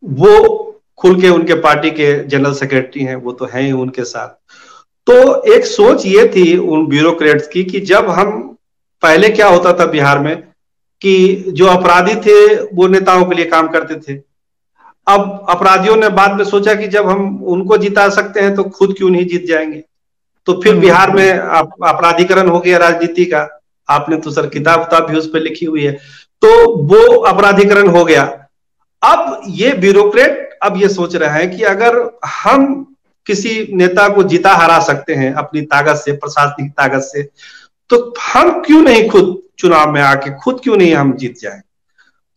वो खुल के उनके पार्टी के जनरल सेक्रेटरी हैं, वो तो हैं ही उनके साथ। तो एक सोच ये थी उन ब्यूरोक्रेट्स की कि जब हम पहले क्या होता था बिहार में कि जो अपराधी थे वो नेताओं के लिए काम करते थे। अब अपराधियों ने बाद में सोचा कि जब हम उनको जिता सकते हैं तो खुद क्यों नहीं जीत जाएँगे? तो फिर हम्म। बिहार में अपराधीकरण हो गया राजनीति का। आपने तो सर किताब उताब भी उस पर लिखी हुई है। तो वो अपराधीकरण हो गया। अब ये ब्यूरोक्रेट अब ये सोच रहे हैं कि अगर हम किसी नेता को जीता हरा सकते हैं, अपनी ताकत से, प्रशासनिक ताकत से तो हम क्यों नहीं खुद चुनाव में आके, खुद क्यों नहीं हम जीत जाए?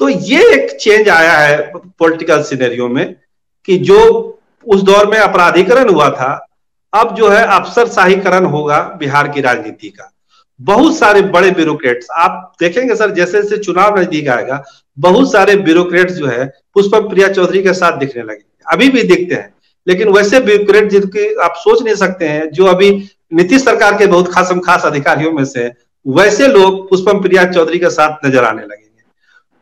तो ये एक चेंज आया है पॉलिटिकल सिनेरियो में कि जो उस दौर में अपराधीकरण हुआ था, अब जो है अफसर शाहीकरण होगा बिहार की राजनीति का। बहुत सारे बड़े ब्यूरोक्रेट्स आप देखेंगे सर, जैसे जैसे चुनाव नज़दीक आएगा, बहुत सारे ब्यूरोक्रेट्स जो है, पुष्पक प्रिया चौधरी के साथ दिखने लगे, अभी भी दिखते हैं। लेकिन वैसे ब्यूरोक्रेट जिनकी आप सोच नहीं सकते हैं, जो अभी नीतीश सरकार के बहुत खासम खास अधिकारियों में से वैसे लोग पुष्पम प्रिया चौधरी के साथ नज़र आने लगेंगे।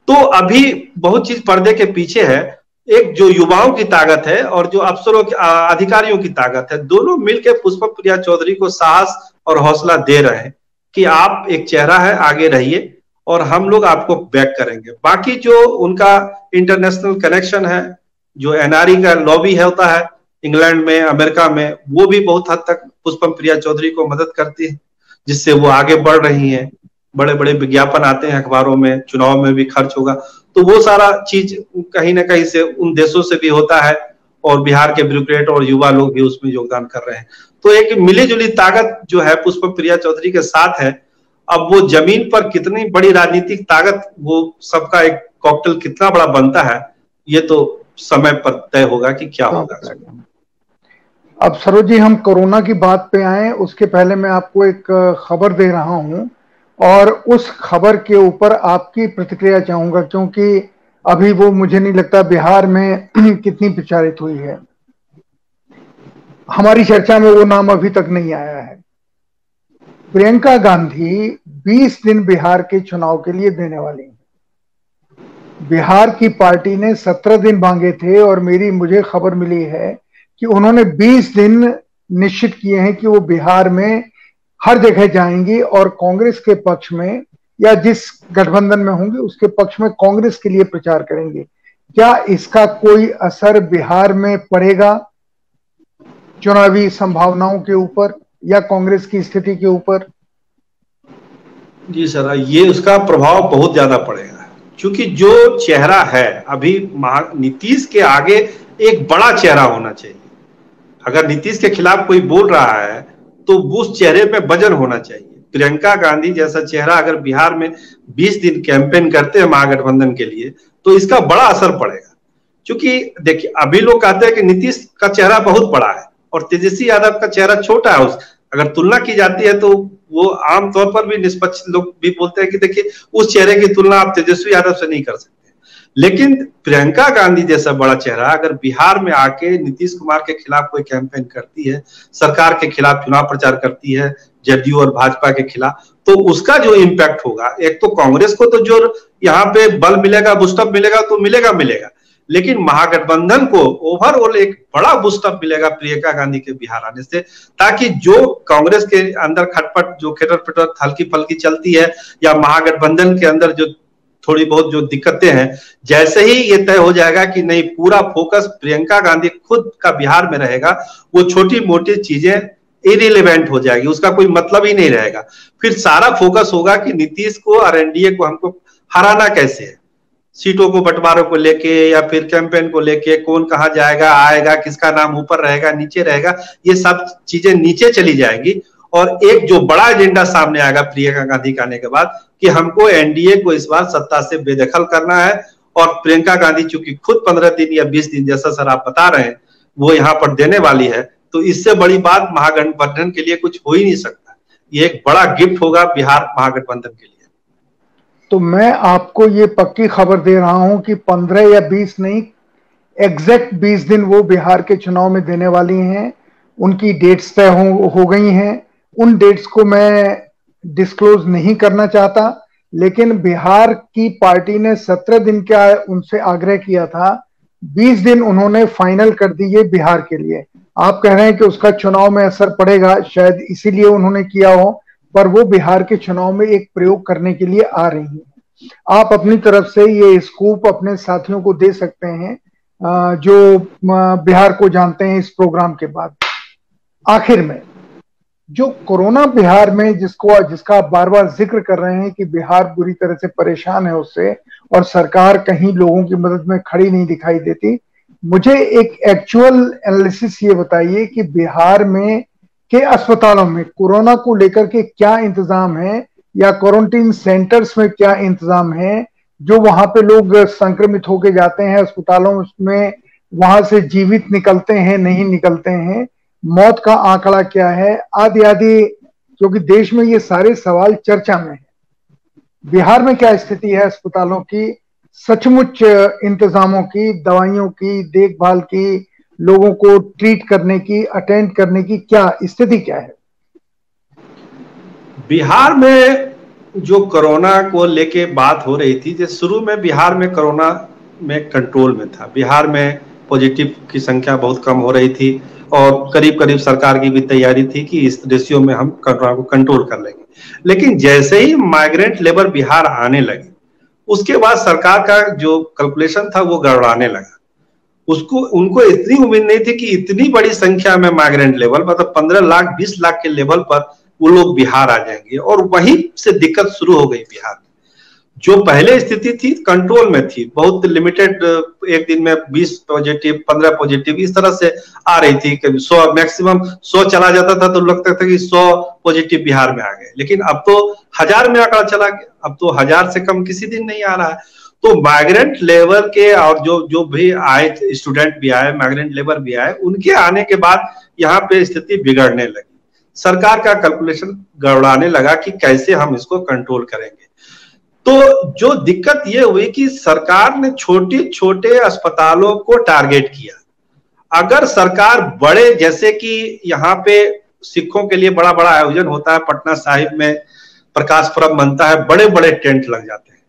तो अभी बहुत चीज़ पर्दे के पीछे है, एक जो युवाओं की ताकत है और जो अफसरों की अधिकारियों की ताकत है, दोनों मिलकर पुष्पम प्रिया चौधरी को साहस और हौसला दे रहे हैं कि आप एक चेहरा है, आगे रहिए और हम लोग आपको बैक करेंगे। बाकी जो उनका इंटरनेशनल कनेक्शन है, जो एनआरई का लॉबी है होता है इंग्लैंड में, अमेरिका में, वो भी बहुत हद तक पुष्पम प्रिया चौधरी को मदद करती है, जिससे वो आगे बढ़ रही है। बड़े बड़े विज्ञापन आते हैं अखबारों में, चुनाव में भी खर्च होगा। तो वो सारा चीज़ कहीं ना कहीं से उन देशों से भी होता है, और बिहार के ब्यूरोक्रेट और युवा लोग भी उसमें योगदान कर रहे हैं। तो एक मिली जुली ताकत जो है पुष्प प्रिया चौधरी के साथ है, अब वो ज़मीन पर कितनी बड़ी राजनीतिक ताकत, वो सबका एक कॉकटेल कितना बड़ा बनता है, ये तो समय पर तय होगा कि क्या होगा। अब सरोज जी, हम कोरोना की बात पे आए। उसके पहले मैं आपको एक खबर दे रहा हूँ और उस खबर के ऊपर आपकी प्रतिक्रिया चाहूँगा, क्योंकि अभी वो मुझे नहीं लगता बिहार में कितनी प्रचारित हुई है। हमारी चर्चा में वो नाम अभी तक नहीं आया है। प्रियंका गांधी 20 दिन बिहार के चुनाव के लिए देने वाली हैं। बिहार की पार्टी ने 17 दिन मांगे थे और मेरी, मुझे खबर मिली है कि उन्होंने 20 दिन निश्चित किए हैं कि वो बिहार में हर जगह जाएँगी और कांग्रेस के पक्ष में या जिस गठबंधन में होंगे, उसके पक्ष में कांग्रेस के लिए प्रचार करेंगे। क्या इसका कोई असर बिहार में पड़ेगा चुनावी संभावनाओं के ऊपर या कांग्रेस की स्थिति के ऊपर? जी सर, ये उसका प्रभाव बहुत ज़्यादा पड़ेगा। क्योंकि जो चेहरा है, अभी नीतीश के आगे एक बड़ा चेहरा होना चाहिए। अगर नीतीश के खिलाफ कोई बोल रहा है तो उस चेहरे पे वज़न होना चाहिए। प्रियंका गांधी जैसा चेहरा अगर बिहार में 20 दिन कैंपेन करते हैं महागठबंधन के लिए तो इसका बड़ा असर पड़ेगा। क्योंकि देखिए, अभी लोग कहते हैं कि नीतीश का चेहरा बहुत बड़ा है और तेजस्वी यादव का चेहरा छोटा है। उस, अगर तुलना की जाती है तो वो आमतौर पर भी निष्पक्ष लोग भी बोलते हैं कि देखिए, उस चेहरे की तुलना आप तेजस्वी यादव से नहीं कर सकते। लेकिन प्रियंका गांधी जैसा बड़ा चेहरा, अगर बिहार में आके नीतीश कुमार के खिलाफ कोई कैंपेन करती है, सरकार के खिलाफ चुनाव प्रचार करती है, जदयू और भाजपा के खिलाफ तो उसका जो इम्पैक्ट होगा, एक तो कांग्रेस को तो जो यहाँ पे बल मिलेगा बुस्टअप मिलेगा तो मिलेगा मिलेगा। लेकिन महागठबंधन को ओवरऑल एक बड़ा बुस्टअप मिलेगा प्रियंका गांधी के बिहार आने से, ताकि जो कांग्रेस के अंदर खटपट, जो खेटर पिटर हल्की फल्की चलती है, या महागठबंधन के अंदर जो थोड़ी बहुत जो दिक्कतें हैं, जैसे ही ये तय हो जाएगा कि नहीं, पूरा फोकस प्रियंका गांधी खुद का बिहार में रहेगा, वो छोटी मोटी चीज़ें इरिलेवेंट हो जाएगी, उसका कोई मतलब ही नहीं रहेगा। फिर सारा फोकस होगा कि नीतीश को और एनडीए को हमको हराना कैसे है? सीटों को, बंटवारों को लेके या फिर कैंपेन को लेके, कौन कहा जाएगा, आएगा, किसका नाम ऊपर रहेगा, नीचे रहेगा, ये सब चीज़ें नीचे चली जाएँगी। और एक जो बड़ा एजेंडा सामने आएगा प्रियंका गांधी के आने के बाद कि हमको एनडीए को इस बार सत्ता से बेदखल करना है और प्रियंका गांधी चूँकि खुद पंद्रह दिन या बीस दिन जैसा सर आप बता रहे हैं वो यहाँ पर देने वाली है तो इससे बड़ी बात महागठबंधन के लिए कुछ हो ही नहीं सकता। ये एक बड़ा गिफ्ट होगा बिहार महागठबंधन के लिए। तो मैं आपको ये पक्की खबर दे रहा हूँ कि 15 या 20 नहीं एग्जैक्ट 20 दिन वो बिहार के चुनाव में देने वाली हैं उनकी डेट्स तय हो, हो गई हैं उन डेट्स को मैं डिस्क्लोज नहीं करना चाहता, लेकिन बिहार की पार्टी ने 17 दिन का उनसे आग्रह किया था 20 दिन उन्होंने फाइनल कर दिए बिहार के लिए। आप कह रहे हैं कि उसका चुनाव में असर पड़ेगा, शायद इसीलिए उन्होंने किया हो, पर वो बिहार के चुनाव में एक प्रयोग करने के लिए आ रही है। आप अपनी तरफ़ से ये स्कूप अपने साथियों को दे सकते हैं जो बिहार को जानते हैं इस प्रोग्राम के बाद। आखिर में जो कोरोना बिहार में जिसको, जिसका आप बार बार ज़िक्र कर रहे हैं कि बिहार बुरी तरह से परेशान है उससे और सरकार कहीं लोगों की मदद में खड़ी नहीं दिखाई देती, मुझे एक एक्चुअल एनालिसिस ये बताइए कि बिहार में के अस्पतालों में कोरोना को लेकर के क्या इंतज़ाम है या क्वारंटीन सेंटर्स में क्या इंतज़ाम है, जो वहाँ पे लोग संक्रमित होके जाते हैं, अस्पतालों में वहाँ से जीवित निकलते हैं, नहीं निकलते हैं मौत का आंकड़ा क्या है? आदि आदि, क्योंकि देश में ये सारे सवाल चर्चा में है। बिहार में क्या स्थिति है अस्पतालों की? सचमुच इंतजामों की, दवाइयों की, देखभाल की, लोगों को ट्रीट करने की अटेंड करने की क्या स्थिति क्या है? बिहार में जो कोरोना को लेके बात हो रही थी जो शुरू में बिहार में कोरोना में कंट्रोल में था। बिहार में पॉजिटिव की संख्या बहुत कम हो रही थी। और करीब करीब सरकार की भी तैयारी थी कि इस रेशियो में हम को कंट्रोल कर लेंगे। लेकिन जैसे ही माइग्रेंट लेबर बिहार आने लगे, उसके बाद सरकार का जो कैलकुलेशन था वो गड़बड़ाने लगा। उसको, उनको इतनी उम्मीद नहीं थी कि इतनी बड़ी संख्या में माइग्रेंट लेवल मतलब पंद्रह लाख, बीस लाख के लेवल पर वो लोग बिहार आ जाएँगे। और वहीं से दिक्कत शुरू हो गई बिहार जो पहले स्थिति थी कंट्रोल में थी। बहुत लिमिटेड एक दिन में 20 पॉजिटिव 15 पॉजिटिव इस तरह से आ रही थी कभी 100 मैक्सिमम 100 चला जाता था तो लगता था कि 100 पॉजिटिव बिहार में आ गए। लेकिन अब तो हज़ार में आंकड़ा चला गया। अब तो हज़ार से कम किसी दिन नहीं आ रहा है। तो माइग्रेंट लेबर के और जो जो भी आए स्टूडेंट भी आए माइग्रेंट लेबर भी आए, उनके आने के बाद यहाँ पे स्थिति बिगड़ने लगी। सरकार का कैलकुलेशन गड़बड़ाने लगा कि कैसे हम इसको कंट्रोल करेंगे। तो जो दिक्कत ये हुई कि सरकार ने छोटे छोटे अस्पतालों को टारगेट किया। अगर सरकार बड़े, जैसे कि यहाँ पे सिखों के लिए बड़ा बड़ा आयोजन होता है, पटना साहिब में प्रकाश पर्व बनता है बड़े बड़े टेंट लग जाते हैं।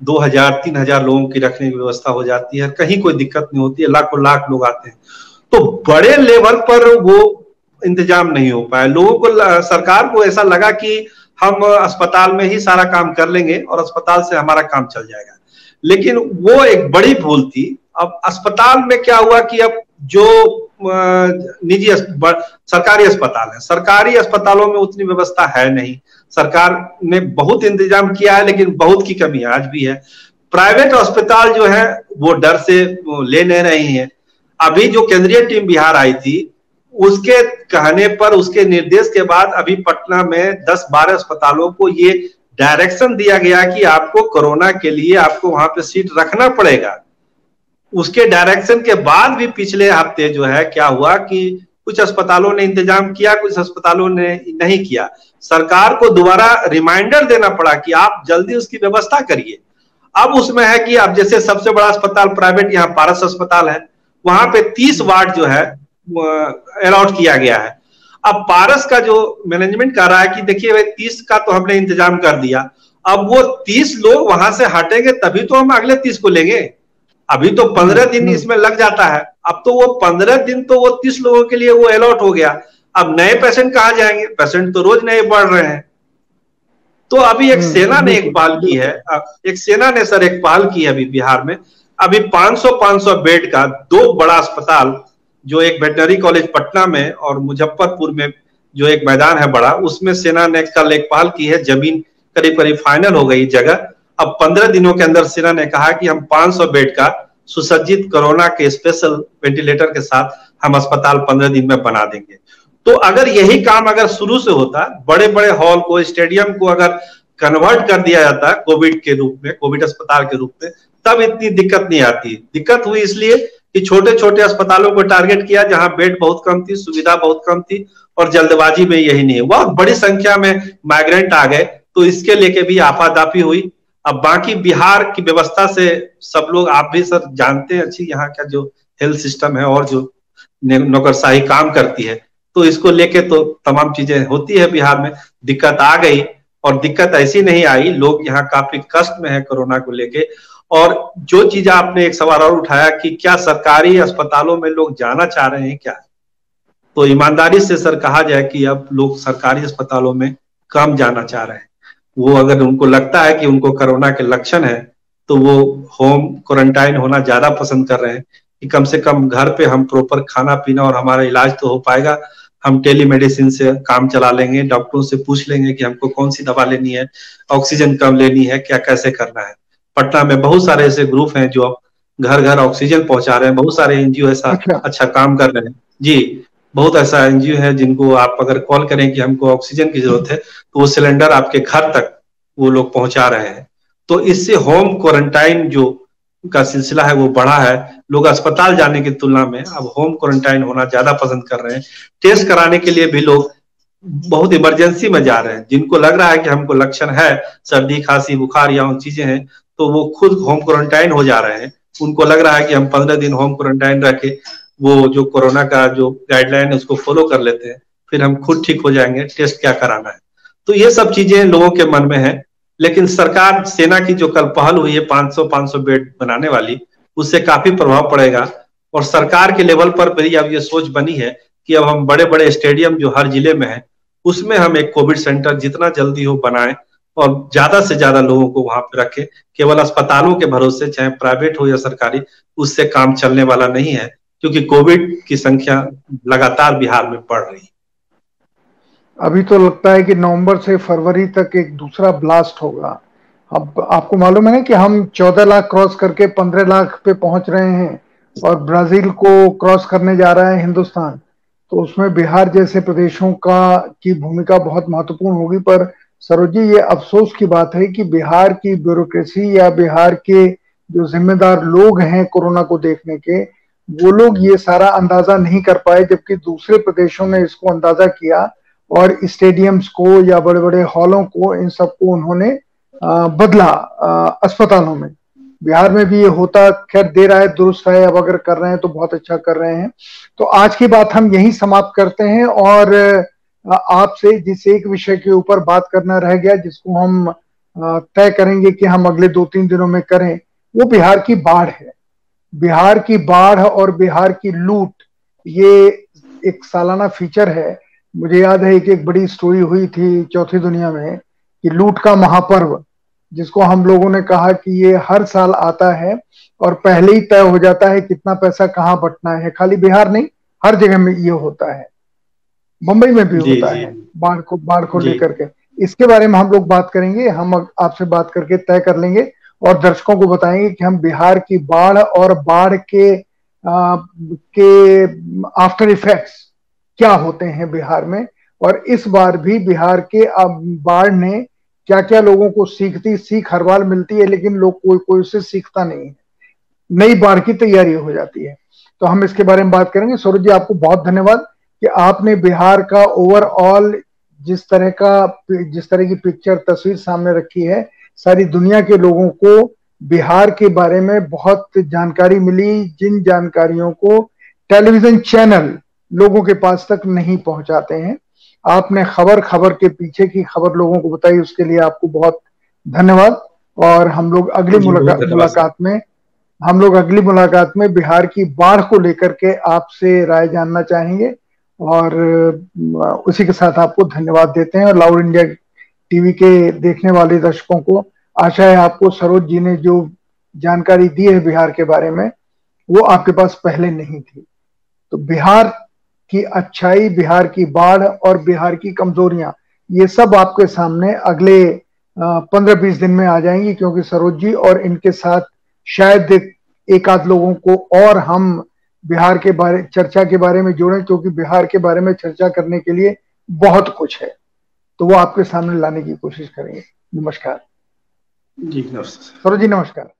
दो हज़ार, तीन हज़ार लोगों की रखने की व्यवस्था हो जाती है, कहीं कोई दिक्कत नहीं होती है लाखों लाख लोग आते हैं। तो बड़े लेवल पर वो इंतज़ाम नहीं हो पाया। लोगों को सरकार को ऐसा लगा कि हम अस्पताल में ही सारा काम कर लेंगे और अस्पताल से हमारा काम चल जाएगा। लेकिन वो एक बड़ी भूल थी। अब अस्पताल में क्या हुआ कि अब जो निजी सरकारी अस्पताल है, सरकारी अस्पतालों में उतनी व्यवस्था है नहीं। सरकार ने बहुत इंतज़ाम किया है, लेकिन बहुत की कमी आज भी है। प्राइवेट अस्पताल जो है, वो डर से ले नहीं रही है। अभी जो केंद्रीय टीम बिहार आई थी उसके कहने पर, उसके निर्देश के बाद अभी पटना में 10-12 अस्पतालों को ये डायरेक्शन दिया गया कि आपको कोरोना के लिए आपको वहाँ पे सीट रखना पड़ेगा। उसके डायरेक्शन के बाद भी पिछले हफ़्ते जो है, क्या हुआ कि कुछ अस्पतालों ने इंतज़ाम किया, कुछ अस्पतालों ने नहीं किया। सरकार को दोबारा रिमाइंडर देना पड़ा कि आप जल्दी उसकी व्यवस्था करिए। अब उसमें है कि अब जैसे सबसे बड़ा अस्पताल प्राइवेट, यहाँ पारस अस्पताल है। वहाँ पे तीस वार्ड जो है अलॉट किया गया है। अब पारस का जो मैनेजमेंट कर रहा है कि देखिए भाई तीस का तो हमने इंतज़ाम कर दिया। अब वो तीस लोग वहाँ से हटेंगे तभी तो हम अगले तीस को लेंगे। अभी तो पंद्रह दिन हम्म। इसमें लग जाता है। अब तो वो पंद्रह दिन तो वो तीस लोगों के लिए वो अलॉट हो गया। अब नए पेशेंट कहा जाएँगे? पेशेंट तो रोज नए बढ़ रहे हैं। तो अभी एक हम्म, सेना ने एक पहल की है। एक सेना ने सर एक पहल की है अभी बिहार में। अभी 500 500 बेड का दो बड़ा अस्पताल जो एक वेटनरी कॉलेज पटना में और मुजफ्फरपुर में जो एक मैदान है बड़ा, उसमें सेना ने कल पहल की है, ज़मीन करीब करीब फाइनल हो गई जगह। अब पंद्रह दिनों के अंदर सेना ने कहा कि हम 500 बेड का सुसज्जित कोरोना के स्पेशल वेंटिलेटर के साथ हम अस्पताल पंद्रह दिन में बना देंगे। तो अगर यही काम अगर शुरू से होता बड़े बड़े हॉल को स्टेडियम को अगर कन्वर्ट कर दिया जाता कोविड के रूप में कोविड अस्पताल के रूप में, तब इतनी दिक्कत नहीं आती। दिक्कत हुई इसलिए कि छोटे छोटे अस्पतालों को टारगेट किया जहाँ बेड बहुत कम थी, सुविधा बहुत कम थी और जल्दबाजी में यही नहीं हुआ। बड़ी संख्या में माइग्रेंट आ गए तो इसके लेके भी आपादापी हुई। अब बाकी बिहार की व्यवस्था से सब लोग, आप भी सर जानते हैं, अच्छी यहाँ का जो हेल्थ सिस्टम है और जो नौकरशाही काम करती है तो इसको लेके तो तमाम चीज़ें होती है बिहार में। दिक्कत आ गई और दिक्कत ऐसी नहीं आई। लोग यहाँ काफ़ी कष्ट में है कोरोना को लेके और जो चीज़ आपने एक सवाल और उठाया कि क्या सरकारी अस्पतालों में लोग जाना चाह रहे हैं क्या? तो ईमानदारी से सर कहा जाए कि अब लोग सरकारी अस्पतालों में कम जाना चाह रहे हैं। वो अगर उनको लगता है कि उनको कोरोना के लक्षण है तो वो होम क्वारंटाइन होना ज़्यादा पसंद कर रहे हैं कि कम से कम घर पे हम प्रॉपर खाना पीना और हमारा इलाज तो हो पाएगा। हम टेलीमेडिसिन से काम चला लेंगे, डॉक्टरों से पूछ लेंगे कि हमको कौन सी दवा लेनी है, ऑक्सीजन कम लेनी है, क्या कैसे करना है। पटना में बहुत सारे ऐसे ग्रुप हैं जो घर घर ऑक्सीजन पहुँचा रहे हैं बहुत सारे एनजीओ ऐसा अच्छा, अच्छा काम कर रहे हैं। जी बहुत ऐसा एनजीओ है जिनको आप अगर कॉल करें कि हमको ऑक्सीजन की ज़रूरत है तो वो सिलेंडर आपके घर तक वो लोग पहुँचा रहे हैं। तो इससे होम क्वारंटाइन जो का सिलसिला है वो बढ़ा है। लोग अस्पताल जाने की तुलना में अब होम क्वारंटाइन होना ज़्यादा पसंद कर रहे हैं। टेस्ट कराने के लिए भी लोग बहुत इमरजेंसी में जा रहे हैं जिनको लग रहा है कि हमको लक्षण है सर्दी खांसी बुखार या उन चीज़ें हैं तो वो खुद होम क्वारंटाइन हो जा रहे हैं। उनको लग रहा है कि हम पंद्रह दिन होम क्वारंटाइन रखे, वो जो कोरोना का जो गाइडलाइन है, उसको फॉलो कर लेते हैं। फिर हम खुद ठीक हो जाएँगे टेस्ट क्या कराना है। तो ये सब चीज़ें लोगों के मन में है, लेकिन सरकार, सेना की जो कल पहल हुई है 500 500 बेड बनाने वाली, उससे काफ़ी प्रभाव पड़ेगा। और सरकार के लेवल पर भी अब ये सोच बनी है कि अब हम बड़े बड़े स्टेडियम जो हर ज़िले में है, उसमें हम एक कोविड सेंटर जितना जल्दी हो बनाएँ और ज़्यादा से ज़्यादा लोगों को वहाँ पर रखे। केवल अस्पतालों के भरोसे चाहे प्राइवेट हो या सरकारी, उससे काम चलने वाला नहीं है, क्योंकि कोविड की संख्या लगातार बिहार में बढ़ रही है। अभी तो लगता है कि नवंबर से फरवरी तक एक दूसरा ब्लास्ट होगा। अब आपको मालूम है ना कि हम 14 लाख क्रॉस करके 15 लाख पे पहुँच रहे हैं और ब्राज़ील को क्रॉस करने जा रहा है हिंदुस्तान। तो उसमें बिहार जैसे प्रदेशों का की भूमिका बहुत महत्वपूर्ण होगी, पर सरोज जी, ये अफसोस की बात है कि बिहार की ब्यूरोक्रेसी या बिहार के जो जिम्मेदार लोग हैं कोरोना को देखने के, वो लोग ये सारा अंदाज़ा नहीं कर पाए, जबकि दूसरे प्रदेशों ने इसको अंदाज़ा किया और स्टेडियम्स को या बड़े बड़े हॉलों को, इन सबको उन्होंने बदला अस्पतालों में। बिहार में भी ये होता, खैर, दे रहा है, दुरुस्त है, अब अगर कर रहे हैं तो बहुत अच्छा कर रहे हैं। तो आज की बात हम यही समाप्त करते हैं और आपसे जिस एक विषय के ऊपर बात करना रह गया, जिसको हम तय करेंगे कि हम अगले दो तीन दिनों में करें, वो बिहार की बाढ़ है। बिहार की बाढ़ और बिहार की लूट, ये एक सालाना फीचर है। मुझे याद है कि एक बड़ी स्टोरी हुई थी चौथी दुनिया में, कि लूट का महापर्व, जिसको हम लोगों ने कहा कि ये हर साल आता है और पहले ही तय हो जाता है कितना पैसा कहाँ बटना है। खाली बिहार नहीं, हर जगह में ये होता है। मुंबई में भी होता है बाढ़ को बाढ़ को लेकर के। इसके बारे में हम लोग बात करेंगे हम आपसे बात करके तय कर लेंगे और दर्शकों को बताएँगे कि हम बिहार की बाढ़ और बाढ़ के आ, के आफ्टर इफेक्ट्स क्या होते हैं बिहार में और इस बार भी बिहार के बाढ़ ने क्या क्या लोगों को सीखती सीख हर बार मिलती है लेकिन लोग कोई कोई उससे सीखता नहीं है। नई बाढ़ की तैयारी हो जाती है। तो हम इसके बारे में बात करेंगे। सौरभ जी आपको बहुत धन्यवाद। कि आपने बिहार का ओवरऑल जिस तरह का जिस तरह की पिक्चर तस्वीर सामने रखी है सारी दुनिया के लोगों को बिहार के बारे में बहुत जानकारी मिली जिन जानकारियों को टेलीविज़न चैनल लोगों के पास तक नहीं पहुंचाते हैं। आपने खबर खबर के पीछे की खबर लोगों को बताई उसके लिए आपको बहुत धन्यवाद। और हम लोग अगली मुलाकात में हम लोग अगली मुलाकात में बिहार की बाढ़ को लेकर के आपसे राय जानना चाहेंगे। और उसी के साथ आपको धन्यवाद देते हैं और लाउड इंडिया टीवी के देखने वाले दर्शकों को आशा है आपको सरोज जी ने जो जानकारी दी है बिहार के बारे में, वो आपके पास पहले नहीं थी। तो बिहार की अच्छाई, बिहार की बाढ़ और बिहार की कमजोरियाँ, ये सब आपके सामने अगले पंद्रह बीस दिन में आ जाएँगी क्योंकि सरोज जी और इनके साथ शायद एक आध लोगों को और हम बिहार के बारे चर्चा के बारे में जोड़ें क्योंकि बिहार के बारे में चर्चा करने के लिए बहुत कुछ है। तो वो आपके सामने लाने की कोशिश करेंगे। नमस्कार। जी नमस्कार। सरोज जी नमस्कार।